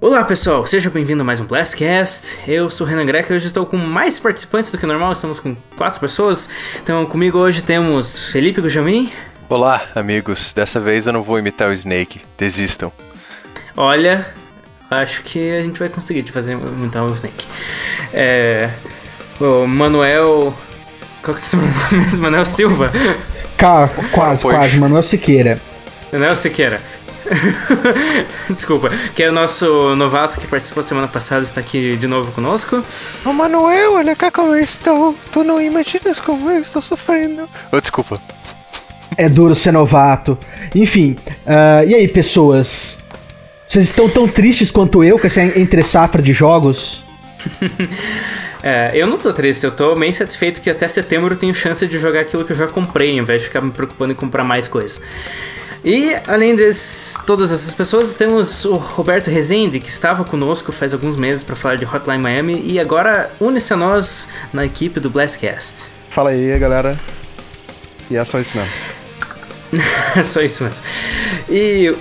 Olá pessoal, seja bem-vindo a mais um Blastcast. Eu sou o Renan Greca e hoje estou com mais participantes do que normal, estamos com quatro pessoas. Então comigo hoje temos Felipe Gujamin. Olá, amigos. Dessa vez eu não vou imitar o Snake. Desistam. Olha, acho que a gente vai conseguir te fazer imitar o Snake. É, o Manuel. Qual que é o seu nome mesmo? Manuel Silva? Ca- quase, Pois. quase. Manuel Siqueira. Manuel Siqueira. Desculpa, que é o nosso novato que participou semana passada, está aqui de novo conosco. Ô Manuel, olha cá como eu estou. Tu não imaginas como eu estou sofrendo. Ô, desculpa. É duro ser novato. Enfim, ah, e aí, pessoas? Vocês estão tão tristes quanto eu com essa entre safra de jogos? É, eu não tô triste, eu tô bem satisfeito que até setembro eu tenho chance de jogar aquilo que eu já comprei, ao invés de ficar me preocupando em comprar mais coisas. E, além de todas essas pessoas, temos o Roberto Rezende, que estava conosco faz alguns meses para falar de Hotline Miami e agora une-se a nós na equipe do Blastcast. Fala aí, galera. E é só isso mesmo. É só isso mesmo. E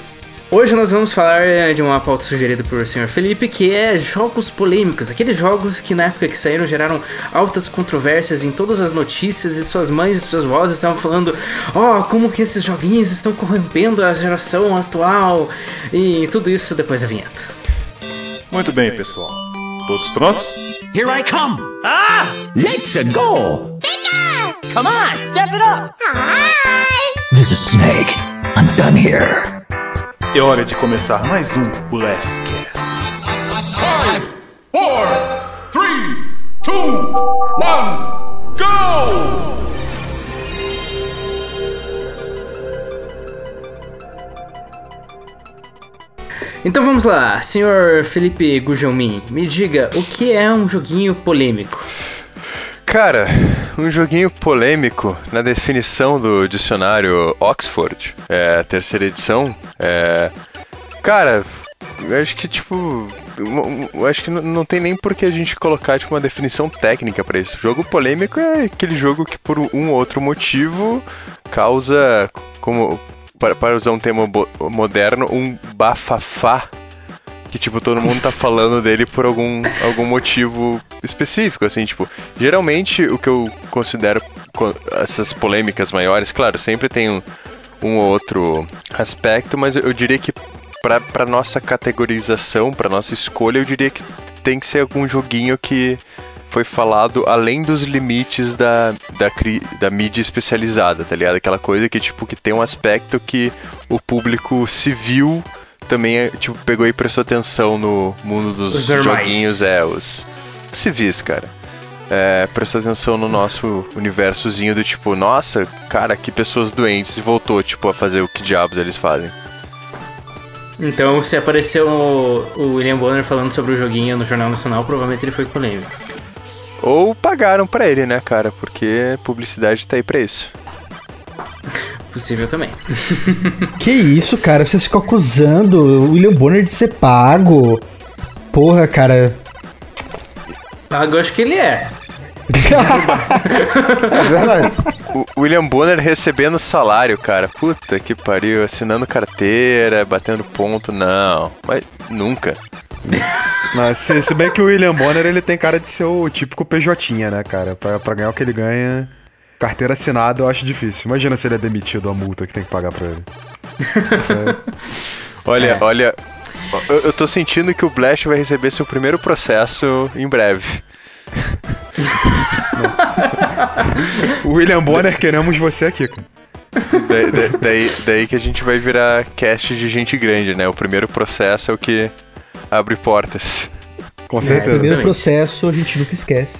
hoje nós vamos falar de uma pauta sugerida por Sr. Felipe, que é jogos polêmicos. Aqueles jogos que na época que saíram geraram altas controvérsias em todas as notícias e suas mães e suas vozes estavam falando ó, como que esses joguinhos estão corrompendo a geração atual e tudo isso depois da vinheta. Muito bem, pessoal. Todos prontos? Here I come! Ah! Let's go! Come on, step it up! This is Snake. I'm done here. É hora de começar mais um Blastcast. Five, four, three, two, one, go! Então vamos lá, Sr. Felipe Gujelmin, me diga o que é um joguinho polêmico? Cara, um joguinho polêmico na definição do dicionário Oxford, é, terceira edição, é. Cara, acho que tipo. acho que não- tem nem por que a gente colocar tipo, uma definição técnica pra isso. Jogo polêmico é aquele jogo que por um ou outro motivo causa, como para, para usar um termo moderno, um bafafá que tipo todo mundo tá falando dele por algum, algum motivo específico, assim, tipo, geralmente o que eu considero co- essas polêmicas maiores, claro, sempre tem um, um ou outro aspecto, mas eu, diria que pra nossa categorização, pra nossa escolha, eu diria que tem que ser algum joguinho que foi falado além dos limites da, da, da mídia especializada, tá ligado? Aquela coisa que, tipo, que tem um aspecto que o público civil também, é, tipo, pegou e prestou atenção no mundo dos Os joguinhos, é, os civis, cara. É, prestou atenção no nosso universozinho do tipo, nossa, cara, que pessoas doentes e voltou, tipo, a fazer o que diabos eles fazem. Então, se apareceu o, o William Bonner falando sobre o joguinho no Jornal Nacional, provavelmente ele foi polêmico. Ou pagaram pra ele, né, cara? Porque publicidade tá aí pra isso. Possível também. Que isso, cara? Vocês ficam acusando o William Bonner de ser pago. Porra, cara. Pago, eu acho que ele é. É verdade. O William Bonner recebendo salário, cara. Puta que pariu, assinando carteira, batendo ponto, não. Mas nunca. Mas se, se bem que o William Bonner ele tem cara de ser o típico PJ, né, cara? Pra, pra ganhar o que ele ganha, carteira assinada eu acho difícil. Imagina se ele é demitido a multa que tem que pagar pra ele. Olha, É. olha. Eu, eu tô sentindo que o Blast vai receber seu primeiro processo em breve. O William Bonner, queremos você aqui. Da- da- daí, daí que a gente vai virar cast de gente grande, né? O primeiro processo é o que abre portas. Com É, certeza. primeiro processo a gente nunca esquece.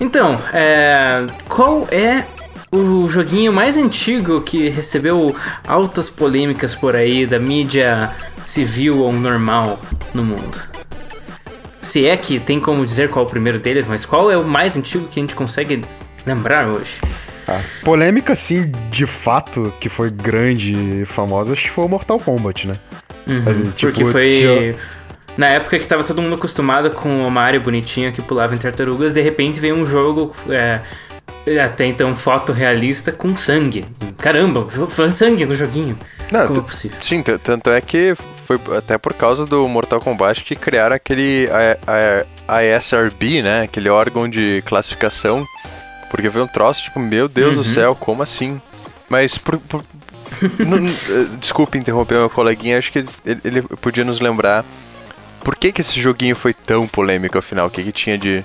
Então, é, qual é o joguinho mais antigo que recebeu altas polêmicas por aí da mídia civil ou normal no mundo? Se é que tem como dizer qual é o primeiro deles, mas qual é o mais antigo que a gente consegue lembrar hoje? Ah, polêmica, assim, de fato, que foi grande e famosa, acho que foi o Mortal Kombat, né? Assim, tipo, Porque foi tinha- na época que tava todo mundo acostumado com o Mario bonitinho que pulava em tartarugas, de repente veio um jogo é, até então fotorrealista com sangue. Caramba, foi sangue no joguinho. Não, Como é possível? Sim, tanto é que foi até por causa do Mortal Kombat que criaram aquele I- ISRB, né? Aquele órgão de classificação. Porque foi um troço, tipo, meu Deus do céu, como assim? Mas por. por- não- não- eh, desculpe interromper meu coleguinha, acho que ele, ele podia nos lembrar por que, que esse joguinho foi tão polêmico afinal? O que, que tinha de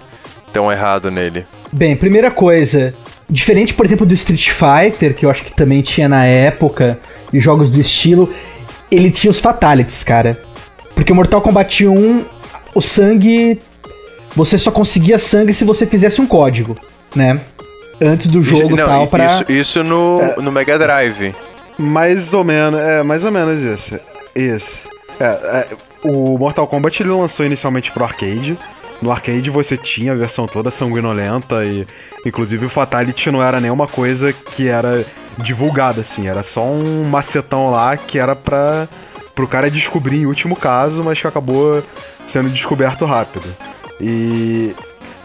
tão errado nele? Bem, primeira coisa, diferente, por exemplo, do Street Fighter, que eu acho que também tinha na época, e jogos do estilo, ele tinha os fatalities, cara. Porque o Mortal Kombat 1, o sangue. Você só conseguia sangue se você fizesse um código, né? Antes do jogo e não, tal, pra. isso, isso no, no Mega Drive. Mais ou menos, é, mais ou menos isso. Isso. É, é, o Mortal Kombat ele lançou inicialmente pro arcade. No arcade você tinha a versão toda sanguinolenta e inclusive o Fatality não era nenhuma coisa que era divulgada assim, era só um macetão lá que era pra pro cara descobrir em último caso, mas que acabou sendo descoberto rápido. E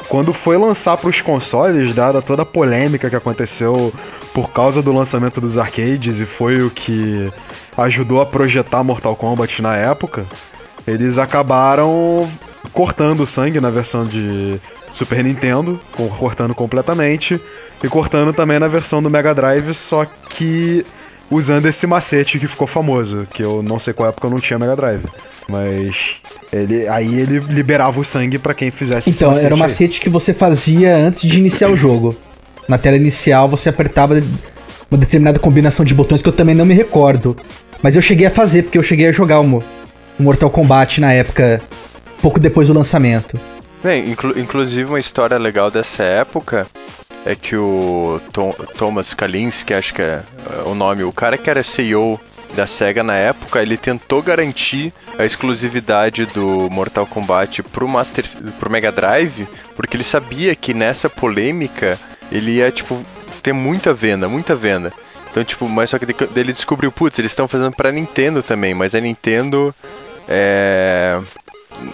quando foi lançar para os consoles, dada toda a polêmica que aconteceu por causa do lançamento dos arcades e foi o que ajudou a projetar Mortal Kombat na época, eles acabaram cortando o sangue na versão de Super Nintendo, co- cortando completamente, e cortando também na versão do Mega Drive, só que usando esse macete que ficou famoso, que eu não sei qual época eu não tinha Mega Drive. Mas ele, aí ele liberava o sangue pra quem fizesse Então, esse era um aí. macete que você fazia antes de iniciar o jogo. Na tela inicial você apertava uma determinada combinação de botões que eu também não me recordo. Mas eu cheguei a fazer, porque eu cheguei a jogar o Mortal Kombat na época, pouco depois do lançamento. Bem, inclu- inclusive uma história legal dessa época é que o Tom- Thomas Kalinske, acho que é é o nome, o cara que era CEO da SEGA na época, ele tentou garantir a exclusividade do Mortal Kombat pro, Master, pro Mega Drive, porque ele sabia que nessa polêmica ele ia, tipo, ter muita venda, muita venda. Então, tipo, mas só que ele descobriu, putz, eles estão fazendo pra Nintendo também, mas a Nintendo é,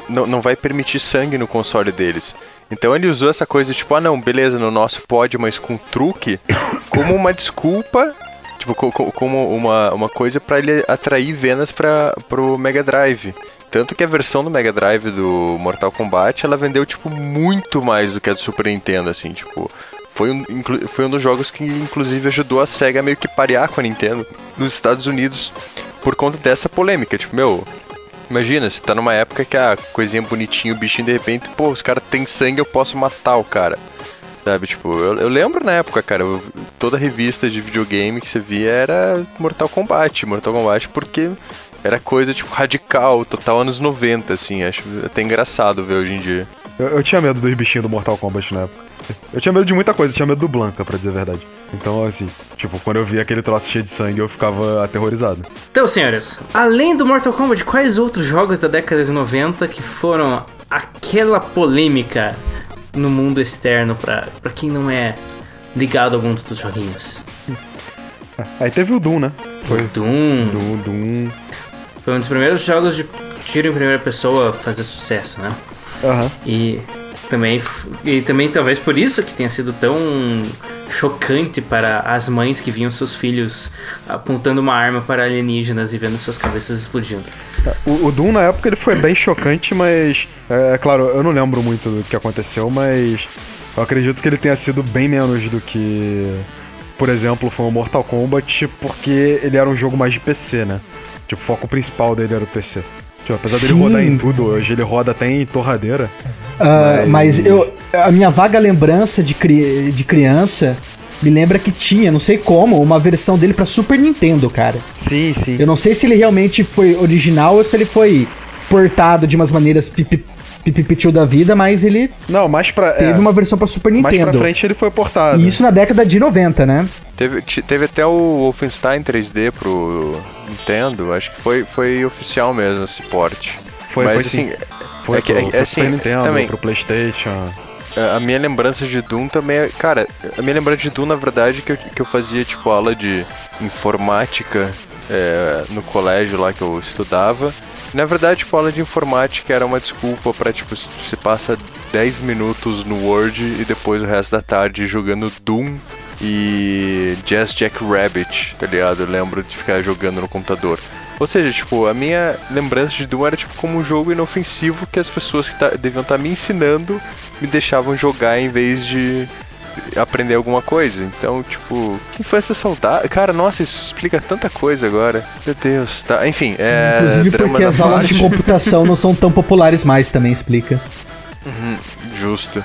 não, vai permitir sangue no console deles. Então ele usou essa coisa tipo, ah não, beleza, no nosso pode, mas com truque, como uma desculpa, tipo, co- co- como uma, uma coisa pra ele atrair vendas para pro Mega Drive. Tanto que a versão do Mega Drive do Mortal Kombat, ela vendeu, tipo, muito mais do que a do Super Nintendo, assim, tipo... Foi um, foi um dos jogos que, inclusive, ajudou a SEGA meio que parear com a Nintendo nos Estados Unidos por conta dessa polêmica. Tipo, meu, Imagina, você tá numa época que a coisinha bonitinha, o bichinho de repente, pô, os caras têm sangue, eu posso matar o cara. Sabe, tipo, eu, eu lembro na época, cara, eu- toda revista de videogame que você via era Mortal Kombat. Mortal Kombat porque era coisa, tipo, radical, total anos 90, assim. Acho até engraçado ver hoje em dia. Eu, eu tinha medo dos bichinhos do Mortal Kombat na época. Eu tinha medo de muita coisa, eu tinha medo do Blanca, pra dizer a verdade. Então, assim, tipo, quando eu via aquele troço cheio de sangue, eu ficava aterrorizado. Então, senhores, além do Mortal Kombat, quais outros jogos da década de 90 que foram aquela polêmica no mundo externo pra, pra quem não é ligado ao mundo dos joguinhos? Aí teve o Doom, né? Foi Doom Doom, Doom. foi um dos primeiros jogos de tiro em primeira pessoa a fazer sucesso, né? Aham. E também, e também talvez por isso que tenha sido tão chocante para as mães que viam seus filhos apontando uma arma para alienígenas e vendo suas cabeças explodindo. O, o Doom na época ele foi bem chocante, mas. É, é claro, eu não lembro muito do que aconteceu, mas. Eu acredito que ele tenha sido bem menos do que. Por exemplo, foi o Mortal Kombat, porque ele era um jogo mais de PC, né? Tipo, o foco principal dele era o PC. Tipo, apesar dele Sim. rodar em tudo, hoje ele roda até em torradeira. Ah, Mas- mas eu, a minha vaga lembrança de, cri- de criança me lembra que tinha, não sei como, uma versão dele pra Super Nintendo, cara. Sim, sim. Eu não sei se ele realmente foi original ou se ele foi portado de umas maneiras pipi- pipipitiu da vida, mas ele Não, mais pra. teve é, uma versão pra Super mais Nintendo. pra frente ele foi portado. E isso na década de 90, né? Teve, teve até o Wolfenstein 3D pro Nintendo, acho que foi, foi oficial mesmo esse porte. Foi, Mas foi assim, sim. Foi é que- pro, é- pro é assim, Nintendo, também. pro Playstation. A a minha lembrança de Doom também é. Cara, a minha lembrança de Doom, na verdade, que eu, que eu fazia, tipo, aula de informática é, no colégio lá que eu estudava. Na verdade, tipo, aula de informática era uma desculpa pra, tipo, se você passa 10 minutos no Word e depois o resto da tarde jogando Doom e Jazz Jack Rabbit, tá ligado? Eu lembro de ficar jogando no computador. Ou seja, tipo, a minha lembrança de Doom era tipo como um jogo inofensivo que as pessoas que tá, deviam estar tá me ensinando me deixavam jogar em vez de aprender alguma coisa. Então, tipo, que infância saudável. Cara, nossa, isso explica tanta coisa agora. Meu Deus, tá. Enfim, é. Inclusive porque as aulas de computação não são tão populares mais, também explica. Uhum, justo.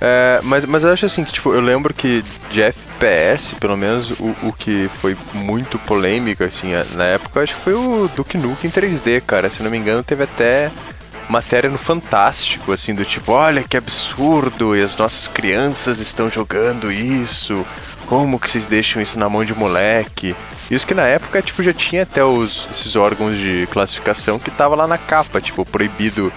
É, mas, mas eu acho assim que, tipo, eu lembro que de FPS, pelo menos, o, o que foi muito polêmico, assim, na época, acho que foi o Duke Nukem em 3D, cara. Se não me engano, teve até matéria no Fantástico, assim, do tipo, olha que absurdo, e as nossas crianças estão jogando isso, como que vocês deixam isso na mão de moleque? Isso que na época, tipo, já tinha até os, esses órgãos de classificação que tava lá na capa, tipo, proibido,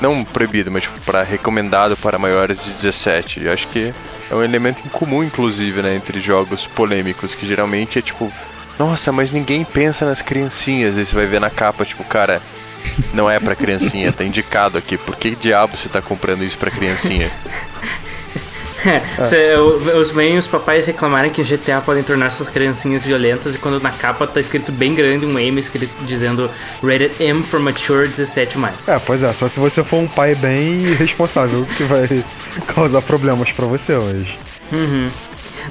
não proibido, mas tipo, para recomendado para maiores de 17. Eu acho que é um elemento incomum, inclusive, né, entre jogos polêmicos, que geralmente é tipo, nossa, mas ninguém pensa nas criancinhas, aí você vai ver na capa, tipo, cara, não é pra criancinha, tá indicado aqui. Por que diabo você tá comprando isso pra criancinha? É, cê, os mães os papais reclamarem que GTA podem tornar suas criancinhas violentas e quando na capa tá escrito bem grande um M escrito dizendo Rated M for Mature 17+. É, pois é, só se você for um pai bem responsável que vai causar problemas para você hoje. Uhum.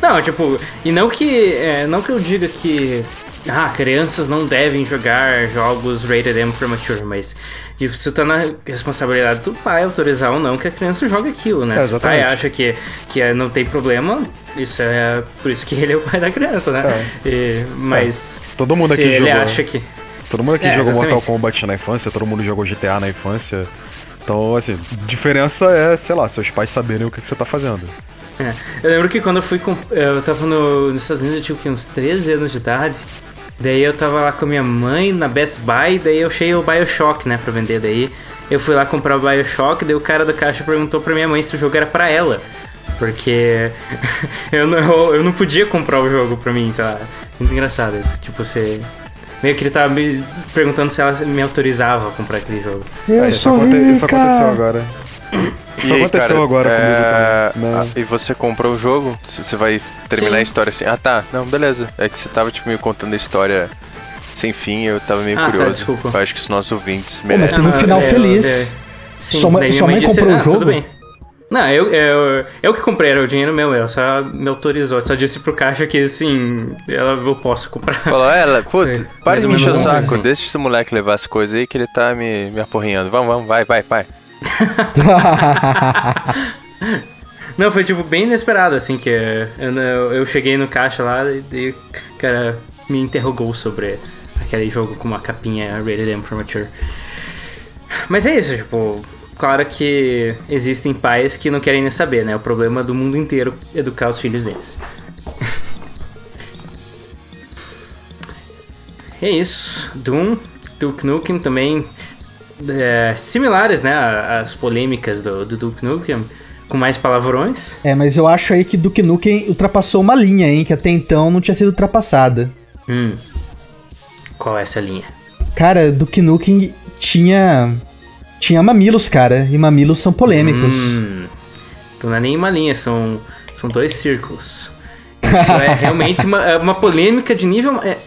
Não, tipo, e não que, é, não que eu diga que ah, crianças não devem jogar jogos rated M for mature, mas isso tá na responsabilidade do pai autorizar ou não que a criança jogue aquilo, né? É, Se o pai acha que, que não tem problema, isso é por isso que ele é o pai da criança, né? É. E, mas é. todo mundo aqui se ele jogou, acha que todo mundo aqui é, jogou exatamente. Mortal Kombat na infância, todo mundo jogou GTA na infância. Então, assim, diferença é, sei lá, seus pais saberem o que, que você tá fazendo. É. Eu lembro que quando eu fui. Eu tava no, nos Estados Unidos, eu tinha uns 13 anos de idade. Daí eu tava lá com a minha mãe na Best Buy, daí eu achei o Bioshock, né, pra vender. Daí eu fui lá comprar o Bioshock, daí o cara do caixa perguntou pra minha mãe se o jogo era pra ela. Porque eu, não, eu não podia comprar o jogo pra mim, sei lá. Muito engraçado isso. Tipo, você. Meio que ele tava me perguntando se ela me autorizava a comprar aquele jogo. Eu é, isso, aconte, isso aconteceu agora. Isso aí, aconteceu cara, agora é... comigo também. Né? E você comprou o jogo? Você vai terminar Sim. a história assim? Ah, tá. Não, beleza. É que você tava, tipo, me contando a história sem fim eu tava meio ah, tá, curioso. Tá, desculpa. Eu acho que os nossos ouvintes merecem. Mas tem um final é, feliz. É, sim, sua, mãe, sua mãe disse, comprou ah, o jogo? Tudo bem. Não, eu, eu, eu que comprei, era o dinheiro meu, ela só me autorizou, só disse pro caixa que assim, ela, eu posso comprar. Falou, ela, putz, para de me encher o saco, assim. deixa esse moleque levar as coisas aí que ele tá me, me aporrinhando. Vamos, vamos, vai, vai, vai. Não, foi tipo bem inesperado, assim, que eu, eu cheguei no caixa lá e o cara me interrogou sobre aquele jogo com uma capinha Rated M for Mature. Mas é isso, tipo, claro que existem pais que não querem nem saber, né? O problema do mundo inteiro educar os filhos deles. é isso. Doom, Duke Nukem também é, similares, né? As polêmicas do, do Duke Nukem, com mais palavrões. É, mas eu acho aí que Duke Nukem ultrapassou uma linha, hein? Que até então não tinha sido ultrapassada. Hum. Qual é essa linha? Cara, Duke Nukem tinha. Tinha mamilos, cara. E mamilos são polêmicos. Hum. Então não é nem uma linha, são, são dois círculos. Isso é realmente uma, é uma polêmica de nível. É,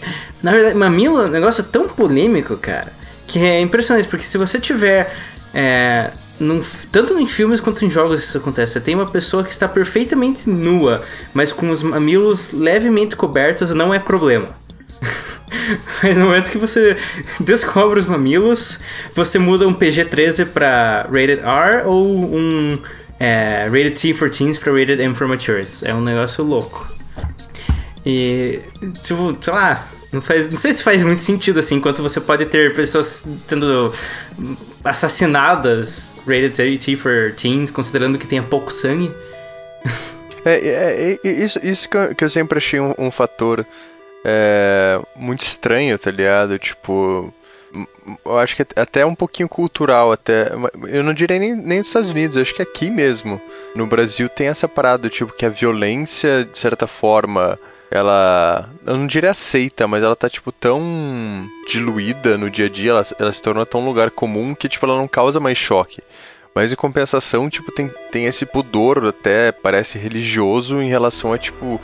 na verdade, mamilo é um negócio tão polêmico, cara que é impressionante, porque se você tiver. É, num, tanto em filmes quanto em jogos isso acontece. Você tem uma pessoa que está perfeitamente nua, mas com os mamilos levemente cobertos, não é problema. mas no momento que você descobre os mamilos, você muda um PG-13 para Rated R ou um é, Rated T for Teens para Rated M for Matures. É um negócio louco. E, tipo, sei lá, não, faz, não sei se faz muito sentido assim, enquanto você pode ter pessoas sendo assassinadas rated T for teens, considerando que tenha pouco sangue. É, é, é isso, isso que eu, que eu, sempre achei um, um fator é, muito estranho, tá ligado? Tipo, eu acho que até um pouquinho cultural, até. Eu não diria nem, nem Estados Unidos, acho que aqui mesmo. No Brasil tem essa parada, tipo, que a violência, de certa forma, ela. Eu não diria aceita, mas ela tá, tipo, tão diluída no dia a dia, ela, ela se torna tão lugar comum que, tipo, ela não causa mais choque. Mas em compensação, tipo, tem, tem esse pudor até, parece religioso em relação a, tipo,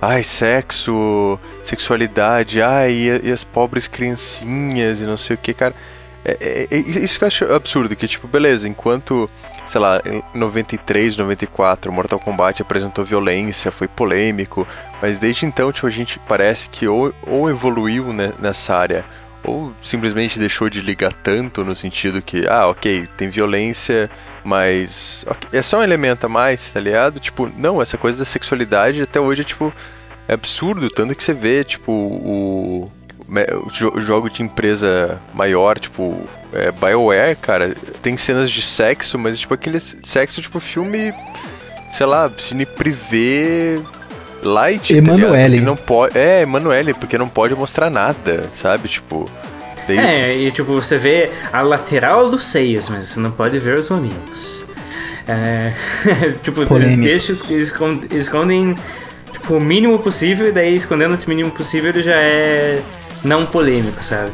ai, sexo, sexualidade, ai, e, e as pobres criancinhas e não sei o que, cara. É, é, é, isso que eu acho absurdo, que tipo, beleza, enquanto, sei lá, em 93, 94, Mortal Kombat apresentou violência, foi polêmico, mas desde então, tipo, a gente parece que ou, ou evoluiu né, nessa área, ou simplesmente deixou de ligar tanto no sentido que, ah, ok, tem violência, mas okay, é só um elemento a mais, tá ligado? Tipo, não, essa coisa da sexualidade até hoje é tipo, é absurdo, tanto que você vê, tipo, o jogo de empresa maior, tipo, é, BioWare, cara, tem cenas de sexo, mas tipo aquele sexo tipo filme, sei lá, cine privê light, tá Emanuele. Tá não pode, é, Emanuele, porque não pode mostrar nada, sabe? Tipo, daí... É, e tipo, você vê a lateral dos seios, mas você não pode ver os mamilos. É, tipo, eles, deixam, eles escondem tipo, o mínimo possível, e daí escondendo esse mínimo possível ele já é não polêmico, sabe?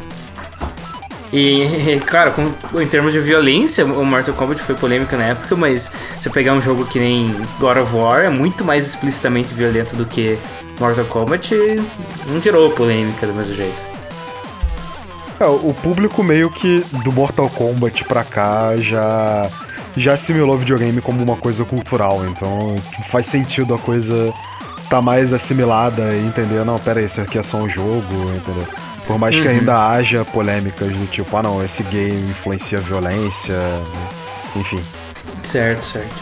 E, claro, com, em termos de violência, o Mortal Kombat foi polêmico na época, mas se pegar um jogo que nem God of War, é muito mais explicitamente violento do que Mortal Kombat, não gerou polêmica do mesmo jeito. É, o público meio que do Mortal Kombat pra cá já, já assimilou videogame como uma coisa cultural, então faz sentido a coisa tá mais assimilada e entender, não, pera aí, isso aqui é só um jogo, entendeu? Por mais uhum. que ainda haja polêmicas do tipo, ah não, esse game influencia violência, enfim. Certo, certo.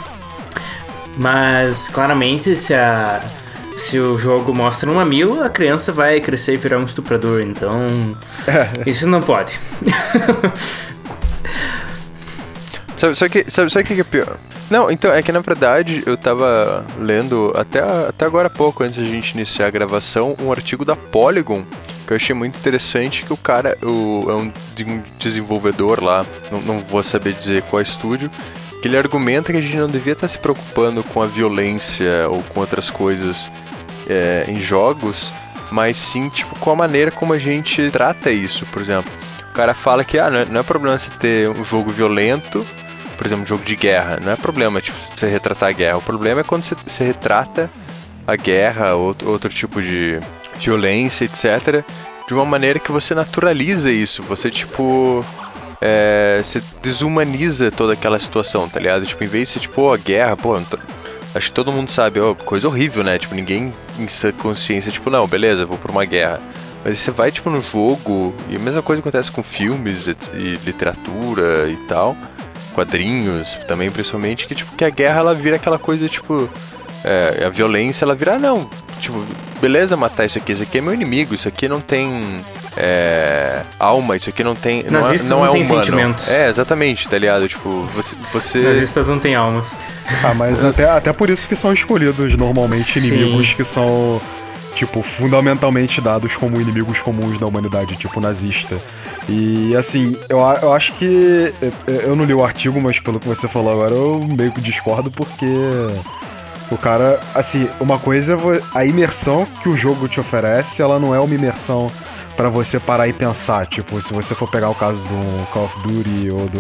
Mas claramente se a se o jogo mostra um mamilo, a criança vai crescer e virar um estuprador, então isso não pode. sabe, sabe, que, sabe, sabe o que é pior? Não, então, é que na verdade eu tava lendo até, até agora há pouco, antes da gente iniciar a gravação, um artigo da Polygon que eu achei muito interessante que o cara o, é um, desenvolvedor lá, não, não vou saber dizer qual estúdio, que ele argumenta que a gente não devia estar se preocupando com a violência ou com outras coisas é, em jogos, mas sim tipo com a maneira como a gente trata isso, por exemplo. O cara fala que ah, não, é, não é problema você ter um jogo violento por exemplo, jogo de guerra. Não é problema, tipo, você retratar a guerra. O problema é quando você, você retrata a guerra, ou outro tipo de violência, etc., de uma maneira que você naturaliza isso. Você, tipo. É, você desumaniza toda aquela situação, tá ligado? Tipo, em vez de ser, tipo, oh, a guerra, pô, acho que todo mundo sabe, oh, coisa horrível, né? Tipo, ninguém em sua consciência, tipo, não, beleza, vou pra uma guerra. Mas você vai, tipo, no jogo, e a mesma coisa acontece com filmes e literatura e tal quadrinhos também, principalmente, que tipo, que a guerra ela vira aquela coisa, tipo, é, a violência ela vira, ah, não, tipo, beleza matar isso aqui, isso aqui é meu inimigo, isso aqui não tem é, alma, isso aqui não tem. Nazistas não, é, não, não é tem humano. sentimentos. É, exatamente, tá ligado? Tipo, você. você... Nazistas não tem almas. Ah, mas até, até por isso que são escolhidos normalmente Sim. inimigos que são tipo, fundamentalmente dados como inimigos comuns da humanidade, tipo nazista. E assim, eu, eu acho que. Eu não li o artigo, mas pelo que você falou agora, eu meio que discordo porque. O cara, assim, uma coisa é a imersão que o jogo te oferece, ela não é uma imersão para você parar e pensar. Tipo, se você for pegar o caso um Call of Duty ou de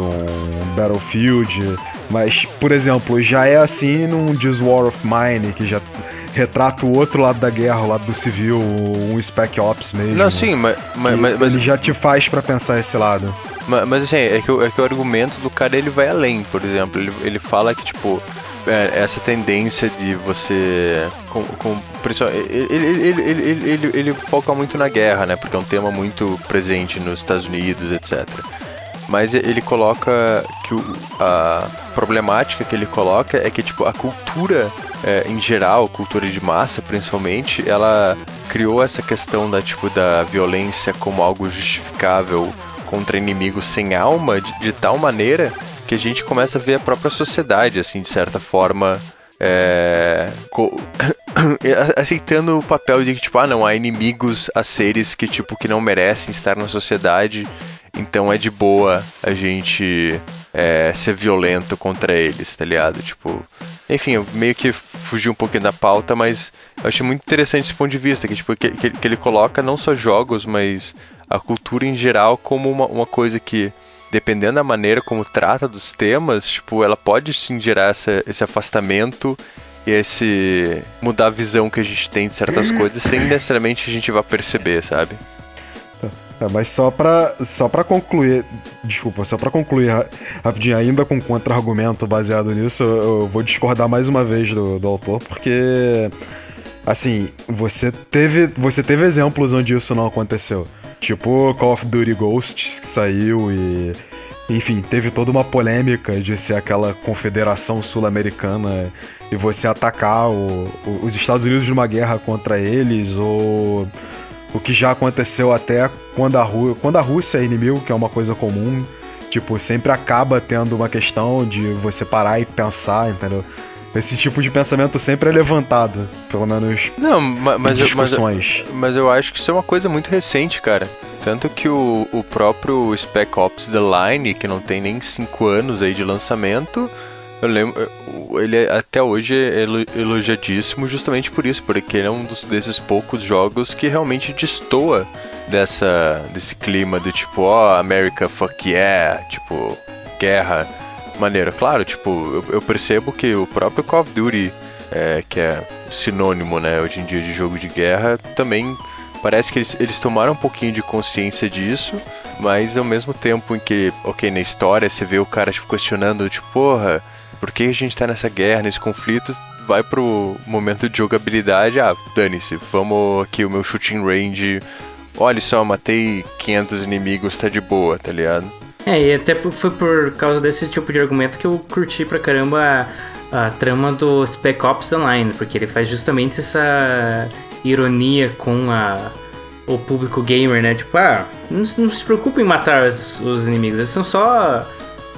um Battlefield. Mas, por exemplo, já é assim num This War of Mine, que já retrata o outro lado da guerra, o lado do civil, um Spec Ops mesmo. Não, sim, mas. mas, mas ele já te faz para pensar esse lado. Mas, mas assim, é que, é que o argumento do cara ele vai além, por exemplo. Ele, ele fala que, tipo, é, essa tendência de você. Com, com, ele, ele, ele, ele, ele, foca muito na guerra, né? Porque é um tema muito presente nos Estados Unidos, etc. Mas ele coloca que o, a problemática que ele coloca é que tipo a cultura é, em geral, cultura de massa principalmente, ela criou essa questão da tipo da violência como algo justificável contra inimigos sem alma de, de tal maneira que a gente começa a ver a própria sociedade assim de certa forma é, aceitando o papel de que tipo ah não há inimigos a seres que tipo que não merecem estar na sociedade então é de boa a gente é, ser violento contra eles, tá ligado? Tipo, enfim, eu meio que fugi um pouquinho da pauta, mas eu achei muito interessante esse ponto de vista, que, tipo, que, que, ele coloca não só jogos, mas a cultura em geral como uma, uma coisa que, dependendo da maneira como trata dos temas, tipo, ela pode sim gerar essa, esse afastamento esse mudar a visão que a gente tem de certas coisas sem necessariamente a gente vá perceber, sabe? É, mas só pra, só pra concluir. Desculpa, só pra concluir ra- rapidinho, ainda com contra-argumento baseado nisso, eu, eu vou discordar mais uma vez do, do autor, porque. Assim, você teve, você teve exemplos onde isso não aconteceu. Tipo Call of Duty Ghosts que saiu e. Enfim, teve toda uma polêmica de ser aquela confederação sul-americana e você atacar o- o- os Estados Unidos numa guerra contra eles, ou o que já aconteceu até quando a, Rú quando a Rússia é inimigo, que é uma coisa comum. Tipo, sempre acaba tendo uma questão de você parar e pensar, entendeu? Esse tipo de pensamento sempre é levantado, pelo menos Não, ma- em mas, eu- mas, discussões. mas eu acho que isso é uma coisa muito recente, cara. Tanto que o, o próprio Spec Ops The Line, que não tem nem 5 anos aí de lançamento, eu lembro, ele é- até hoje é elo- elogiadíssimo justamente por isso, porque ele é um dos, desses poucos jogos que realmente destoa dessa, desse clima do tipo, ó, America fuck yeah, tipo, guerra, maneira. Claro, tipo, eu, eu percebo que o próprio Call of Duty, é, que é sinônimo, né, hoje em dia de jogo de guerra, também parece que eles, eles tomaram um pouquinho de consciência disso, mas ao mesmo tempo em que, ok, na história você vê o cara tipo, questionando, tipo, porra, por que a gente tá nessa guerra, nesse conflito? Vai pro momento de jogabilidade, ah, dane-se, vamos aqui o meu shooting range. Olha só, matei 500 inimigos, tá de boa, tá ligado? É, e até foi por causa desse tipo de argumento que eu curti pra caramba a, a trama do Spec Ops Online, porque ele faz justamente essa ironia com a, o público gamer, né? Tipo, ah, não, se- não se preocupe em matar os, os inimigos, eles são só.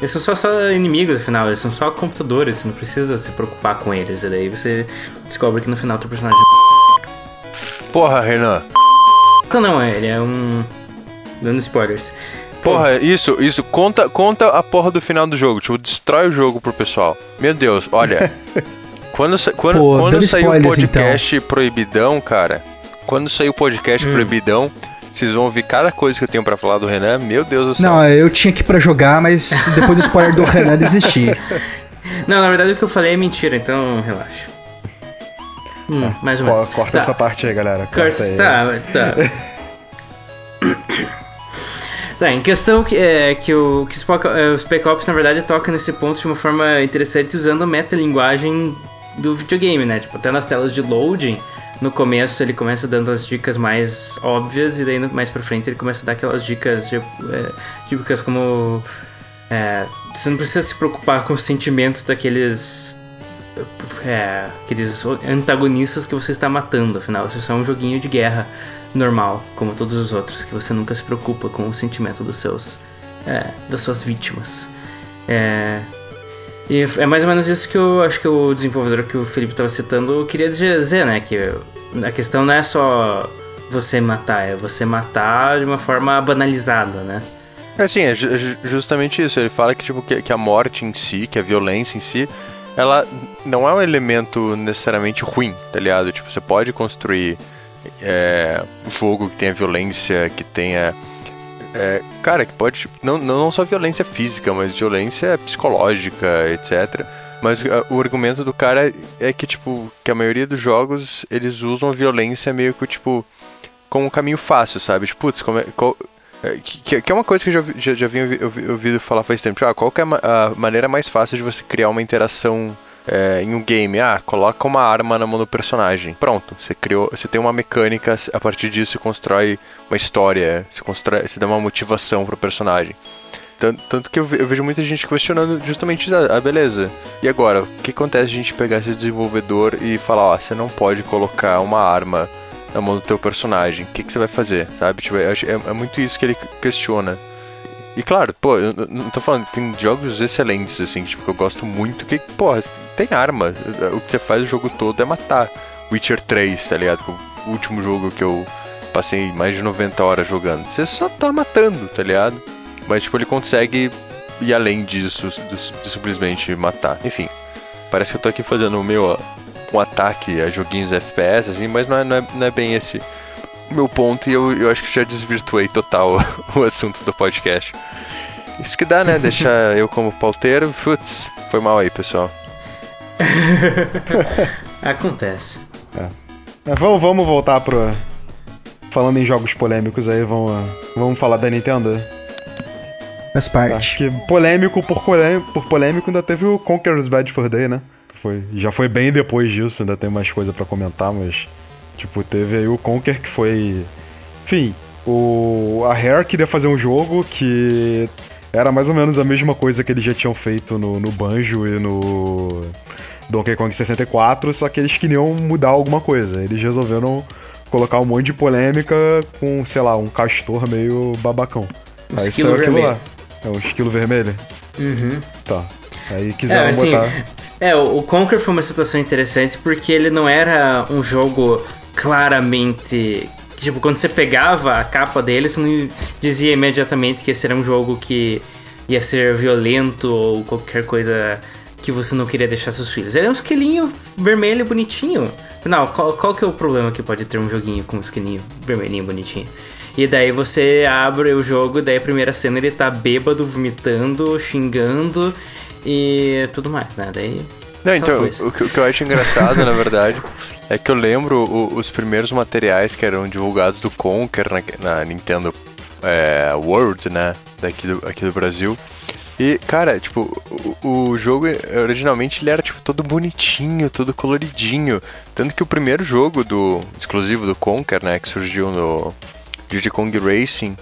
Eles são só, só inimigos, afinal, eles são só computadores, você não precisa se preocupar com eles. E daí você descobre que no final teu personagem. Porra, Renan. Então não, ele é um. Dando spoilers. Porra, isso, isso, conta, conta a porra do final do jogo, tipo, destrói o jogo pro pessoal. Meu Deus, olha. quando quando, Pô, quando sair o spoilers, podcast proibidão, cara, quando sair o podcast Hum. proibidão, vocês vão ouvir cada coisa que eu tenho pra falar do Renan, meu Deus do céu. Não, eu tinha que ir pra jogar, mas depois do spoiler do Renan desisti. Não, na verdade o que eu falei é mentira, então relaxa. Hum, mais ou menos. corta Tá. essa parte aí, galera. Corta Corta, aí. tá, tá. tá, em questão que, é, que, o, que o, Spock, é, o Spec Ops, na verdade, toca nesse ponto de uma forma interessante usando a metalinguagem do videogame, né? Tipo, até nas telas de loading, no começo ele começa dando as dicas mais óbvias e daí mais pra frente ele começa a dar aquelas dicas tipo, é, típicas como... é, você não precisa se preocupar com os sentimentos daqueles é, aqueles antagonistas que você está matando, afinal, isso é só um joguinho de guerra normal, como todos os outros, que você nunca se preocupa com o sentimento dos seus é, das suas vítimas. É, e é mais ou menos isso que eu acho que o desenvolvedor que o Felipe estava citando queria dizer, né? Que a questão não é só você matar, é você matar de uma forma banalizada, né? É assim, é ju- justamente isso. Ele fala que, tipo, que, que a morte em si, que a violência em si, ela não é um elemento necessariamente ruim, tá ligado? Tipo, você pode construir é, um jogo que tenha violência, que tenha. É, cara, que pode. tipo, Não, não só violência física, mas violência psicológica, etc. Mas ah, o argumento do cara é que, tipo, que a maioria dos jogos eles usam a violência meio que, tipo, como um caminho fácil, sabe? Tipo, putz, como é, qual- é, que, que é uma coisa que eu já, já, já vinha ouvi- ouvi- ouvido falar faz tempo. Tipo, ah, qual é a, a maneira mais fácil de você criar uma interação é, em um game? Ah, coloca uma arma na mão do personagem. Pronto, você criou, você tem uma mecânica, a partir disso você constrói uma história, você, constrói, você dá uma motivação pro personagem. Tanto, tanto que eu, eu vejo muita gente questionando justamente isso. Ah, beleza. E agora? O que acontece a gente pegar esse desenvolvedor e falar, ó, você não pode colocar uma arma na mão do teu personagem? O que, que você vai fazer? Sabe? Tipo, é, é muito isso que ele questiona. E claro, pô, eu não tô falando, tem jogos excelentes, assim, tipo, que eu gosto muito, que, porra, tem arma. O que você faz o jogo todo é matar. Witcher 3, tá ligado? É O último jogo que eu passei mais de 90 horas jogando. Você só tá matando, tá ligado? Mas, tipo, ele consegue ir além disso, de, simplesmente matar. Enfim, parece que eu tô aqui fazendo o meu, ó, um ataque a joguinhos FPS, assim, mas não é, não é, não é bem esse meu ponto e eu, eu acho que já desvirtuei total o assunto do podcast. Isso que dá, né? Deixar eu como pauteiro. Putz, foi mal aí, pessoal. Acontece. É, vamos, vamos voltar pro. Falando em jogos polêmicos aí, vamos, vamos falar da Nintendo? Faz Acho parte. que polêmico por, polêmico por polêmico ainda teve o Conker's Bad Fur Day, né? Foi, já foi bem depois disso, ainda tem mais coisa pra comentar, mas. Tipo, teve aí o Conker que foi. Enfim, o, a Rare queria fazer um jogo que era mais ou menos a mesma coisa que eles já tinham feito no, no Banjo e no Donkey Kong 64, só que eles queriam mudar alguma coisa. Eles resolveram colocar um monte de polêmica com, sei lá, um castor meio babacão. Um aí esquilo saiu aquilo vermelho. lá. É um esquilo vermelho? Uhum. Tá. Aí quiseram É, assim, botar. é, o o Conquer foi uma situação interessante porque ele não era um jogo claramente. Tipo, quando você pegava a capa dele, você não dizia imediatamente que esse era um jogo que ia ser violento ou qualquer coisa que você não queria deixar seus filhos. Ele é um esquilinho vermelho bonitinho. Não, qual, qual que é o problema que pode ter um joguinho com um esquilinho vermelhinho bonitinho? E daí você abre o jogo, daí a primeira cena ele tá bêbado, vomitando, xingando e tudo mais, né? Daí. Não, então, o que, o que eu acho engraçado, na verdade, é que eu lembro o- os primeiros materiais que eram divulgados do Conker na, na Nintendo é, World, né, daqui do, aqui do Brasil. E, cara, tipo, o, o jogo originalmente ele era, tipo, todo bonitinho, todo coloridinho. Tanto que o primeiro jogo do exclusivo do Conker, né, que surgiu no Diddy Kong Racing,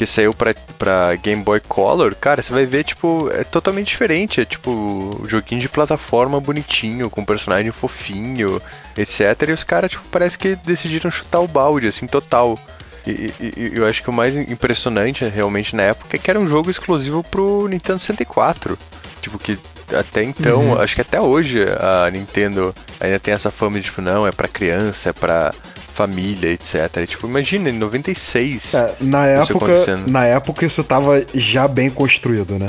que saiu pra, pra Game Boy Color, cara, você vai ver, tipo, é totalmente diferente. É tipo joguinho de plataforma bonitinho, com personagem fofinho, etc. E os caras, tipo, parece que decidiram chutar o balde, assim, total. E- e eu acho que o mais impressionante, realmente, na época, é que era um jogo exclusivo pro Nintendo 64. Tipo, que até então, acho que até hoje a Nintendo ainda tem essa fama de, tipo, não, é pra criança, é pra família, etc. E, tipo, imagina, em 96. É, na isso época, acontecendo. na época isso tava já bem construído, né?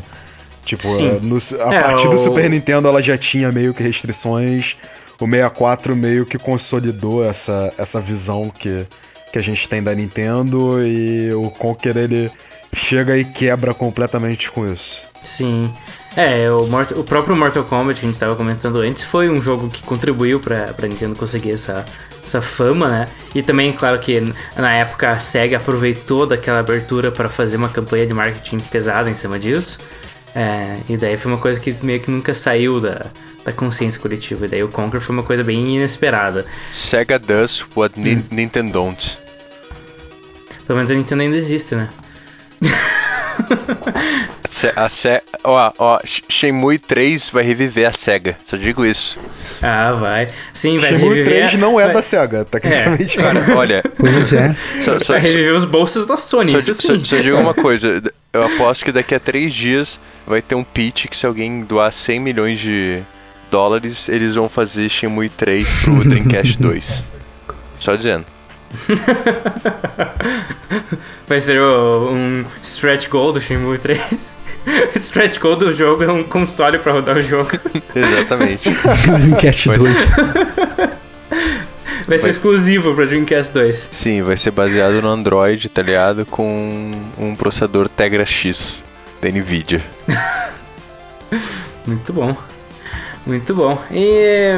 Tipo, Sim. é, no- a É, partir o- do Super Nintendo ela já tinha meio que restrições. O 64 meio que consolidou essa, essa visão que, que a gente tem da Nintendo e o Conker ele chega e quebra completamente com isso. Sim. É, o, Mort- o próprio Mortal Kombat que a gente tava comentando antes foi um jogo que contribuiu pra, pra Nintendo conseguir essa, essa fama, né? E também, claro que na época a SEGA aproveitou daquela abertura pra fazer uma campanha de marketing pesada em cima disso. É, e daí foi uma coisa que meio que nunca saiu da, da consciência coletiva. E daí o Conquer foi uma coisa bem inesperada. Sega does what Hum. Nintendo don't. Pelo menos a Nintendo ainda existe, né? Se- A Se ó, ó, Sh- Shenmue 3 vai reviver a SEGA, só digo isso. Ah, vai. Sim, vai Shenmue reviver. 3 não é vai, da SEGA, tecnicamente. Cara, olha, Pois é. só, só, vai reviver os bolsos da Sony, só, isso só, sim. só digo uma coisa, eu aposto que daqui a três dias vai ter um pitch que se alguém doar 100 milhões de dólares, eles vão fazer Shenmue 3 pro Dreamcast 2. Só dizendo. Vai ser o- um stretch goal do Shenmue 3. stretch goal do jogo é um console pra rodar o jogo. Exatamente. Dreamcast Pois 2. Vai ser exclusivo pra Dreamcast 2. Sim, vai ser baseado no Android, tá ligado? Com um processador Tegra X da Nvidia. Muito bom. Muito bom. E.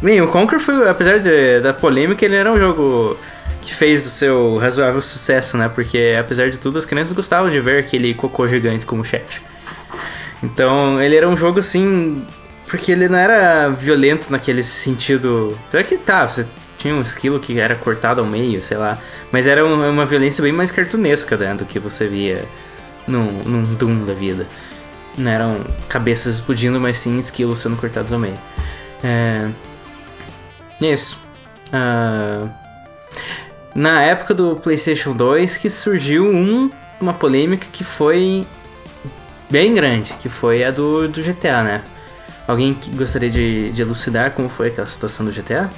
Bem, o Conquer foi, apesar de- da polêmica, ele era um jogo que fez o seu razoável sucesso, né? Porque, apesar de tudo, as crianças gostavam de ver aquele cocô gigante como chefe. Então, ele era um jogo assim. Porque ele não era violento naquele sentido. Será que tá? Você tinha um esquilo que era cortado ao meio, sei lá. Mas era um- uma violência bem mais cartunesca né, do que você via num, num Doom da vida. Não eram cabeças explodindo, mas sim esquilos sendo cortados ao meio. É. Isso. Ah, na época do PlayStation 2 que surgiu um- uma polêmica que foi bem grande, que foi a do, do GTA, né? Alguém que gostaria de, de elucidar como foi aquela situação do GTA?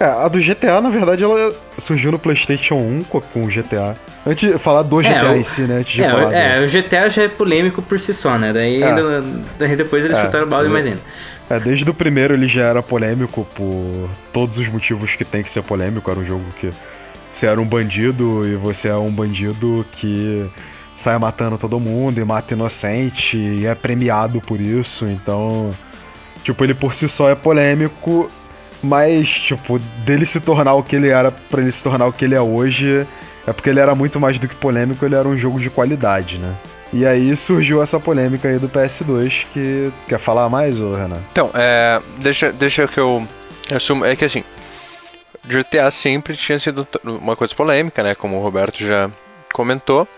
É, a do GTA, na verdade, ela surgiu no PlayStation 1 co- com o GTA. Antes de falar do GTA o- em si, né? Antes de é, falar o- do- é, o GTA já é polêmico por si só, né? Daí, É. ainda- daí depois eles É, chutaram o balde mais ainda. É, desde o primeiro ele já era polêmico por todos os motivos que tem que ser polêmico. Era um jogo que você era um bandido e você é um bandido que sai matando todo mundo e mata inocente e é premiado por isso. Então, Tipo, ele por si só é polêmico, mas, tipo, dele se tornar o que ele era pra ele se tornar o que ele é hoje, é porque ele era muito mais do que polêmico, ele era um jogo de qualidade, né? E aí surgiu essa polêmica aí do PS2, que quer falar mais, ô Renan? Então, é, deixa, deixa que eu assumo, é que assim, GTA sempre tinha sido uma coisa polêmica, né, como o Roberto já comentou,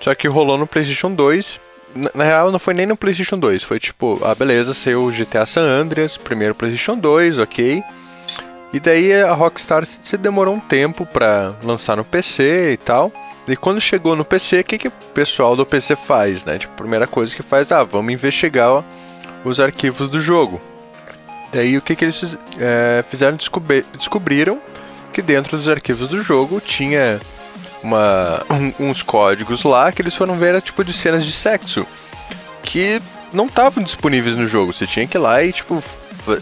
só que rolou no PlayStation 2, na, na real não foi nem no PlayStation 2, foi tipo, ah beleza, saiu o GTA San Andreas, primeiro PlayStation 2, ok, e daí a Rockstar se demorou um tempo pra lançar no PC e tal. E quando chegou no PC, o que, que o pessoal do PC faz, né? Tipo, a primeira coisa que faz, ah, vamos investigar os arquivos do jogo. Daí o que, que eles é, fizeram? Descobri- descobriram que dentro dos arquivos do jogo tinha uma, um- uns códigos lá que eles foram ver tipo de cenas de sexo que não estavam disponíveis no jogo. Você tinha que ir lá e tipo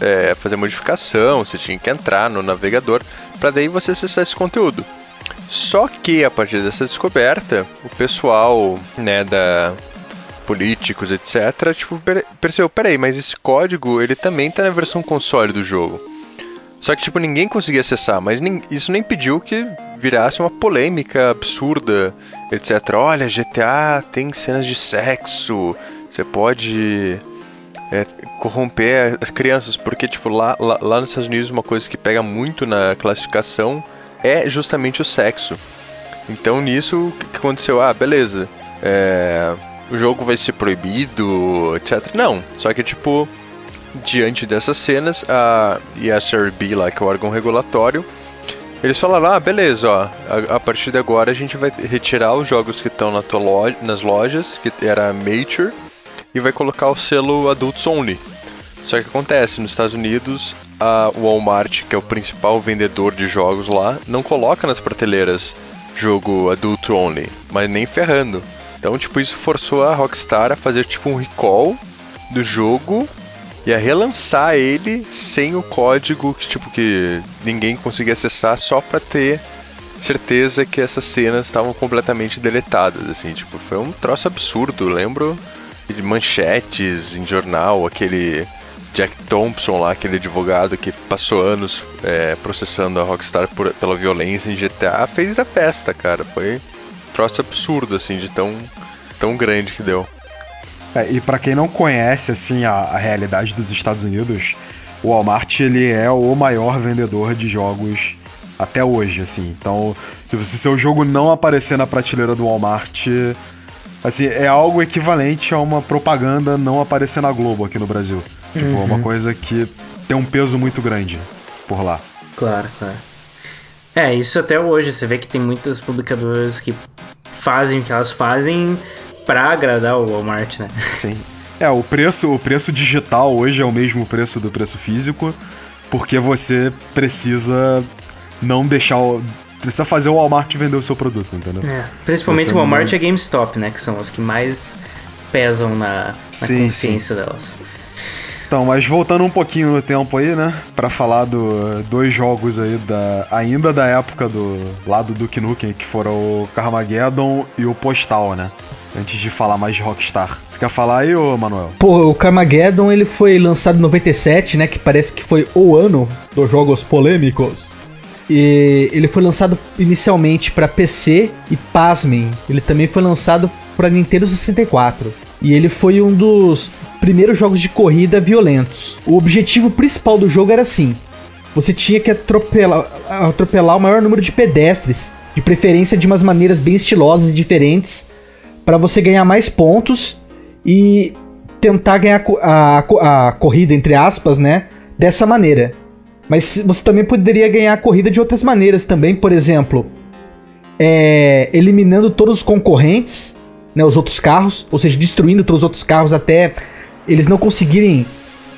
é, fazer modificação, você tinha que entrar no navegador para daí você acessar esse conteúdo. Só que a partir dessa descoberta, o pessoal, né, da políticos, etc, tipo, per- percebeu, peraí, mas esse código, ele também tá na versão console do jogo. Só que, tipo, ninguém conseguia acessar, mas isso nem impediu que virasse uma polêmica absurda, etc. Olha, GTA tem cenas de sexo, você pode é, corromper as crianças, porque, tipo, lá, lá, lá nos Estados Unidos uma coisa que pega muito na classificação é justamente o sexo. Então nisso, o que aconteceu? Ah, beleza, é, o jogo vai ser proibido, etc. Não, só que, tipo, diante dessas cenas, a ESRB lá, que é o órgão regulatório, eles falaram, ah, beleza, ó, a, a partir de agora a gente vai retirar os jogos que estão na loja, nas lojas, que era Mature, e vai colocar o selo Adults Only. Só que acontece, nos Estados Unidos, a Walmart, que é o principal vendedor de jogos lá, não coloca nas prateleiras jogo Adult Only, mas nem ferrando. Então, tipo, isso forçou a Rockstar a fazer tipo um recall do jogo e a relançar ele sem o código que tipo que ninguém conseguia acessar só pra ter certeza que essas cenas estavam completamente deletadas assim, tipo, foi um troço absurdo, lembro de manchetes em jornal, aquele Jack Thompson lá, aquele advogado que passou anos é, processando a Rockstar por- pela violência em GTA, fez a festa, cara. Foi um troço absurdo, assim, de tão, tão grande que deu. É, e pra quem não conhece assim a, a realidade dos Estados Unidos, o Walmart ele é o maior vendedor de jogos até hoje, assim. Então, tipo, se seu jogo não aparecer na prateleira do Walmart, assim, é algo equivalente a uma propaganda não aparecer na Globo aqui no Brasil. Tipo, é uma coisa que tem um peso muito grande por lá. Claro, claro. É, isso até hoje. Você vê que tem muitas publicadoras que fazem o que elas fazem pra agradar o Walmart, né? Sim. É, o preço, o preço digital hoje é o mesmo preço do preço físico, porque você precisa não deixar o. Precisa fazer o Walmart vender o seu produto, entendeu? É, principalmente o Walmart não- e a GameStop, né? Que são os que mais pesam na, na Sim, consciência delas. Então, mas voltando um pouquinho no tempo aí, né? Pra falar do dois jogos aí da ainda da época do lado do Duke Nukem, que foram o Carmageddon e o Postal, né? Antes de falar mais de Rockstar. Você quer falar aí, ô Manuel? Pô, o Carmageddon ele foi lançado em 97, né? Que parece que foi o ano dos jogos polêmicos. E ele foi lançado inicialmente para PC e pasmem, ele também foi lançado para Nintendo 64. E ele foi um dos primeiros jogos de corrida violentos. O objetivo principal do jogo era assim: você tinha que atropelar, atropelar o maior número de pedestres, de preferência de umas maneiras bem estilosas e diferentes, para você ganhar mais pontos e tentar ganhar a a, a corrida, entre aspas, né? Dessa maneira. Mas você também poderia ganhar a corrida de outras maneiras também, por exemplo, é, eliminando todos os concorrentes, né, os outros carros, ou seja, destruindo todos os outros carros até eles não conseguirem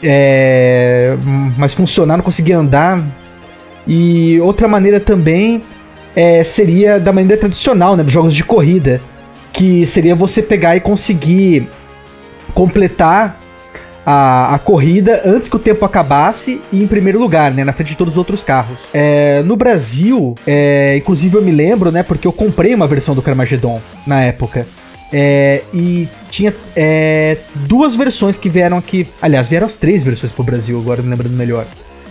é, mais funcionar, não conseguir andar. E outra maneira também é, seria da maneira tradicional, né, dos jogos de corrida, que seria você pegar e conseguir completar a, a corrida antes que o tempo acabasse e em primeiro lugar, né, na frente de todos os outros carros. É, no Brasil, é, inclusive eu me lembro, né, porque eu comprei uma versão do Carmageddon na época. É, e tinha é, duas versões que vieram aqui. Aliás, vieram as três versões pro Brasil, agora me lembrando melhor.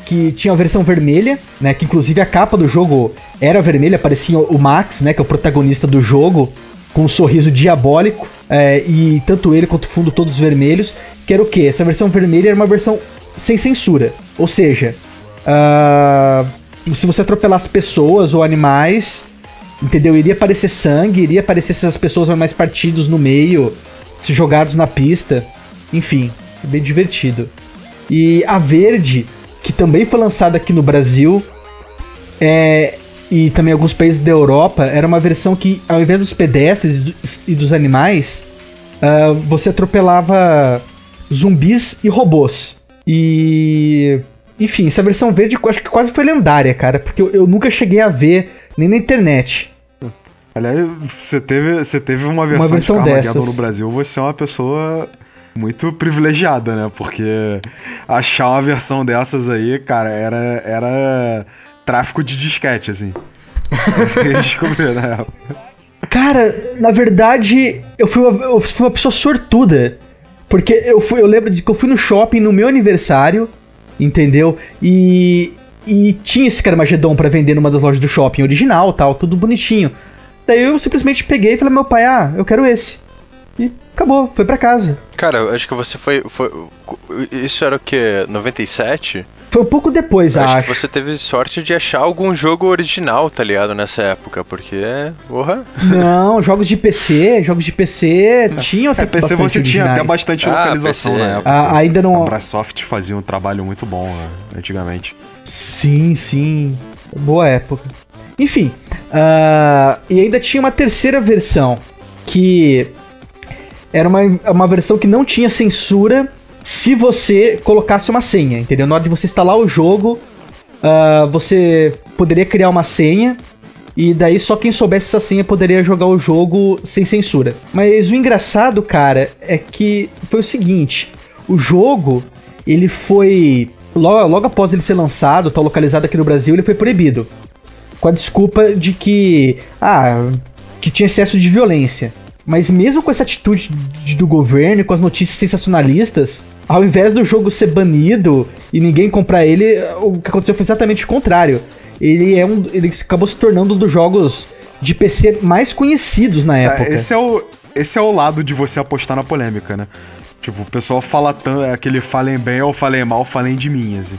Que tinha a versão vermelha, né? Que inclusive a capa do jogo era vermelha, parecia o Max, né? Que é o protagonista do jogo, com um sorriso diabólico. é, e tanto ele quanto o fundo todos vermelhos. Que era o quê? Essa versão vermelha era uma versão sem censura. Ou seja, ah, se você atropelasse pessoas ou animais, entendeu? Iria aparecer sangue, iria aparecer essas pessoas mais partidos no meio, se jogados na pista. Enfim, é bem divertido. E a Verde, que também foi lançada aqui no Brasil, é, e também alguns países da Europa, era uma versão que, ao invés dos pedestres e dos- animais, ah, você atropelava zumbis e robôs. E. Enfim, essa versão verde acho que quase foi lendária, cara, porque eu, eu nunca cheguei a ver nem na internet. Aliás, você teve, você teve uma versão, versão de Carmageddon no Brasil, você é uma pessoa muito privilegiada, né? Porque achar uma versão dessas aí, cara, era, era tráfico de disquete, assim. Eu descobri na época. Cara, na verdade, eu fui uma, eu fui uma pessoa sortuda. Porque eu, fui, eu lembro de que eu fui no shopping no meu aniversário, entendeu? E, e tinha esse Carmageddon pra vender numa das lojas do shopping original tal, tudo bonitinho. Daí eu simplesmente peguei e falei, meu pai, ah, eu quero esse. E acabou, foi pra casa. Cara, eu acho que você foi, foi. Isso era o quê? 97? Foi um pouco depois, acho. acho que você teve sorte de achar algum jogo original, tá ligado? Nessa época, porque. Porra. Não, jogos de PC, jogos de PC tinham até É, PC você tinha até originais. bastante Ah, localização PC. na época. Ah, ainda não. A Brasoft fazia um trabalho muito bom né, antigamente. Sim, sim. Boa época. Enfim, ah, e ainda tinha uma terceira versão que era uma, uma versão que não tinha censura se você colocasse uma senha, entendeu? Na hora de você instalar o jogo, ah, você poderia criar uma senha e daí só quem soubesse essa senha poderia jogar o jogo sem censura. Mas o engraçado, cara, é que foi o seguinte: o jogo ele foi logo, logo após ele ser lançado, tá localizado aqui no Brasil, ele foi proibido com a desculpa de que ah, que tinha excesso de violência. Mas mesmo com essa atitude de- do governo, e com as notícias sensacionalistas, ao invés do jogo ser banido e ninguém comprar ele, o que aconteceu foi exatamente o contrário. Ele é um, ele acabou se tornando um dos jogos de PC mais conhecidos na época. É, esse, é o, esse é o lado de você apostar na polêmica, né? Tipo, o pessoal fala tanto, é aquele falem bem ou falem mal, falem de mim, assim.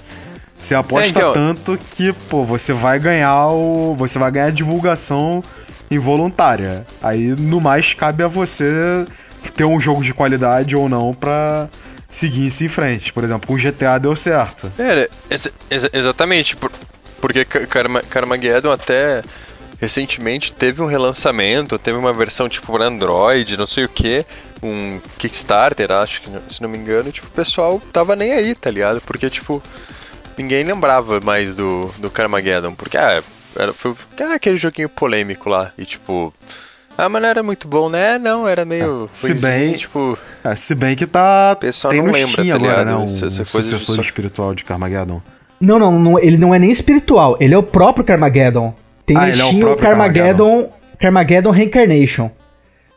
Você aposta É, então- tanto que, pô, você vai ganhar o. Você vai ganhar divulgação involuntária. Aí, no mais, cabe a você ter um jogo de qualidade ou não pra seguir isso em frente. Por exemplo, com GTA deu certo. É, ex- ex- exatamente. por- porque Ca- Carma- Carmageddon até recentemente teve um relançamento, teve uma versão tipo para Android, não sei o que, um Kickstarter, acho que, se não me engano, tipo, o pessoal tava nem aí, tá ligado? Porque, tipo, ninguém lembrava mais do, do Carmageddon, porque, ah, era, foi ah, aquele joguinho polêmico lá, e tipo... Ah, mas não era muito bom, né? Não, era meio... Se ruinzinho, bem- tipo... É, se bem que tá. pessoal tem não lembra, tá agora, ligado? né? Um Essa- essa coisa de sucessor só- espiritual de Carmageddon. Não, não, não, ele não é nem espiritual, ele é o próprio Carmageddon. Tem Ah, ele é o o próprio Carmageddon, Carmageddon Reincarnation.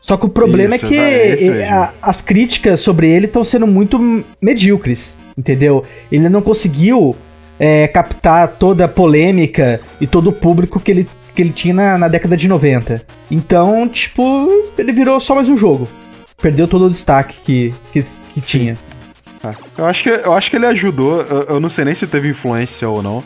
Só que o problema Isso, é que mesmo. a- as críticas sobre ele estão sendo muito medíocres, entendeu? Ele não conseguiu é, captar toda a polêmica e todo o público que ele, que ele tinha na, na década de 90. Então, tipo, ele virou só mais um jogo. Perdeu todo o destaque que, que, que tinha. É, Eu acho que, eu acho que ele ajudou. Eu, eu não sei nem se teve influência ou não.